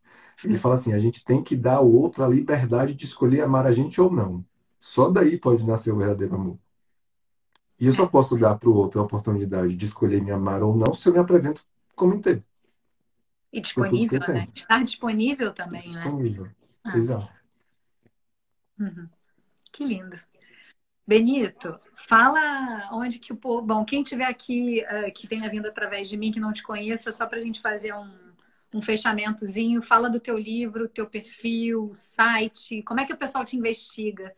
Ele fala assim: a gente tem que dar ao outro a liberdade de escolher amar a gente ou não. Só daí pode nascer o verdadeiro amor. E eu só posso dar para o outro a oportunidade de escolher me amar ou não se eu me apresento como inteiro. E disponível, né? Estar disponível também, disponível. né? Disponível, exato. Uhum. Que lindo. Benito, fala onde que o povo. Bom, quem tiver aqui uh, que tenha vindo através de mim, que não te conheça, só para a gente fazer um, um fechamentozinho, fala do teu livro, teu perfil, site, como é que o pessoal te investiga?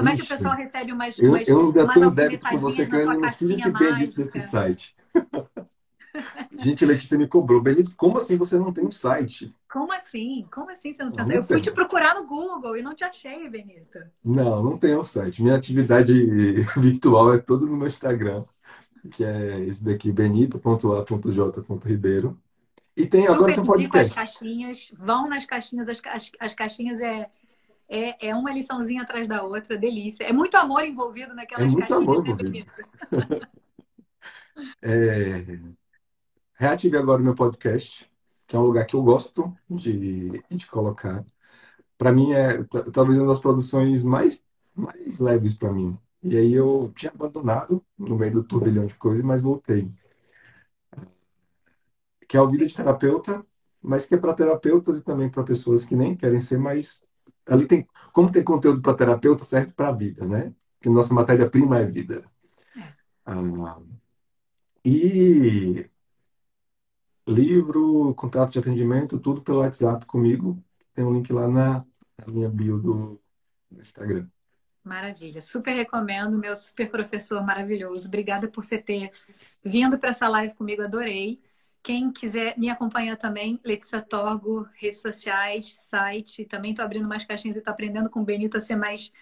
Como Ixi, é que o pessoal recebe umas Eu, umas, eu ainda tenho débito com você que eu ainda não fiz esse bendito desse site. Gente, Letícia me cobrou. Benito, como assim você não tem um site? Como assim? Como assim você não tem um site? Eu fui te procurar no Google e não te achei, Benito. Não, não tenho um site. Minha atividade virtual é toda no meu Instagram, que é esse daqui, benito.a.j.ribeiro. E tem Super agora que eu podcast. as caixinhas, vão nas caixinhas, as, as, as caixinhas é é, é uma liçãozinha atrás da outra, delícia. É muito amor envolvido naquelas é muito caixinhas. Amor né, envolvido. é... Reative agora o meu podcast, que é um lugar que eu gosto de, de colocar. Para mim, é talvez uma das produções mais, mais leves para mim. E aí eu tinha abandonado no meio do turbilhão de coisas, mas voltei. Que é o Vida de Terapeuta, mas que é para terapeutas e também para pessoas que nem querem ser, mas ali tem, como tem conteúdo para terapeuta, serve para a vida, né? Que nossa matéria-prima é vida. É. Ah, e livro, contrato de atendimento, tudo pelo WhatsApp comigo. Tem um link lá na, na minha bio do, do Instagram. Maravilha, super recomendo, meu super professor maravilhoso. Obrigada por você ter vindo para essa live comigo, adorei. Quem quiser me acompanhar também, Letícia Torgo, redes sociais, site. Também estou abrindo mais caixinhas e estou aprendendo com o Benito a ser mais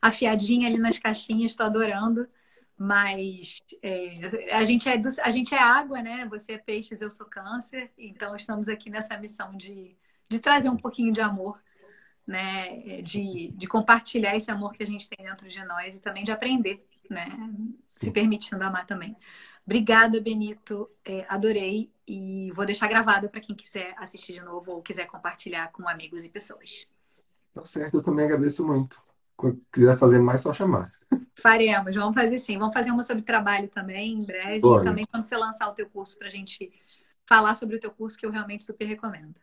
afiadinha ali nas caixinhas, estou adorando. Mas é, a, gente é do, a gente é água, né? Você é peixes, eu sou câncer. Então estamos aqui nessa missão de, de trazer um pouquinho de amor né, de, de compartilhar esse amor que a gente tem dentro de nós e também de aprender, né, se permitindo amar também. Obrigada, Benito, é, adorei e vou deixar gravado para quem quiser assistir de novo ou quiser compartilhar com amigos e pessoas. Tá certo, eu também agradeço muito. Quando quiser fazer mais, só chamar. Faremos, vamos fazer sim. Vamos fazer uma sobre trabalho também, em breve. E também quando você lançar o teu curso para a gente falar sobre o teu curso, que eu realmente super recomendo.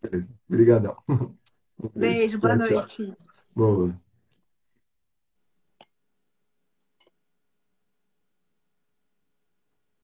Beleza. Obrigadão. Beijo, boa noite. Boa.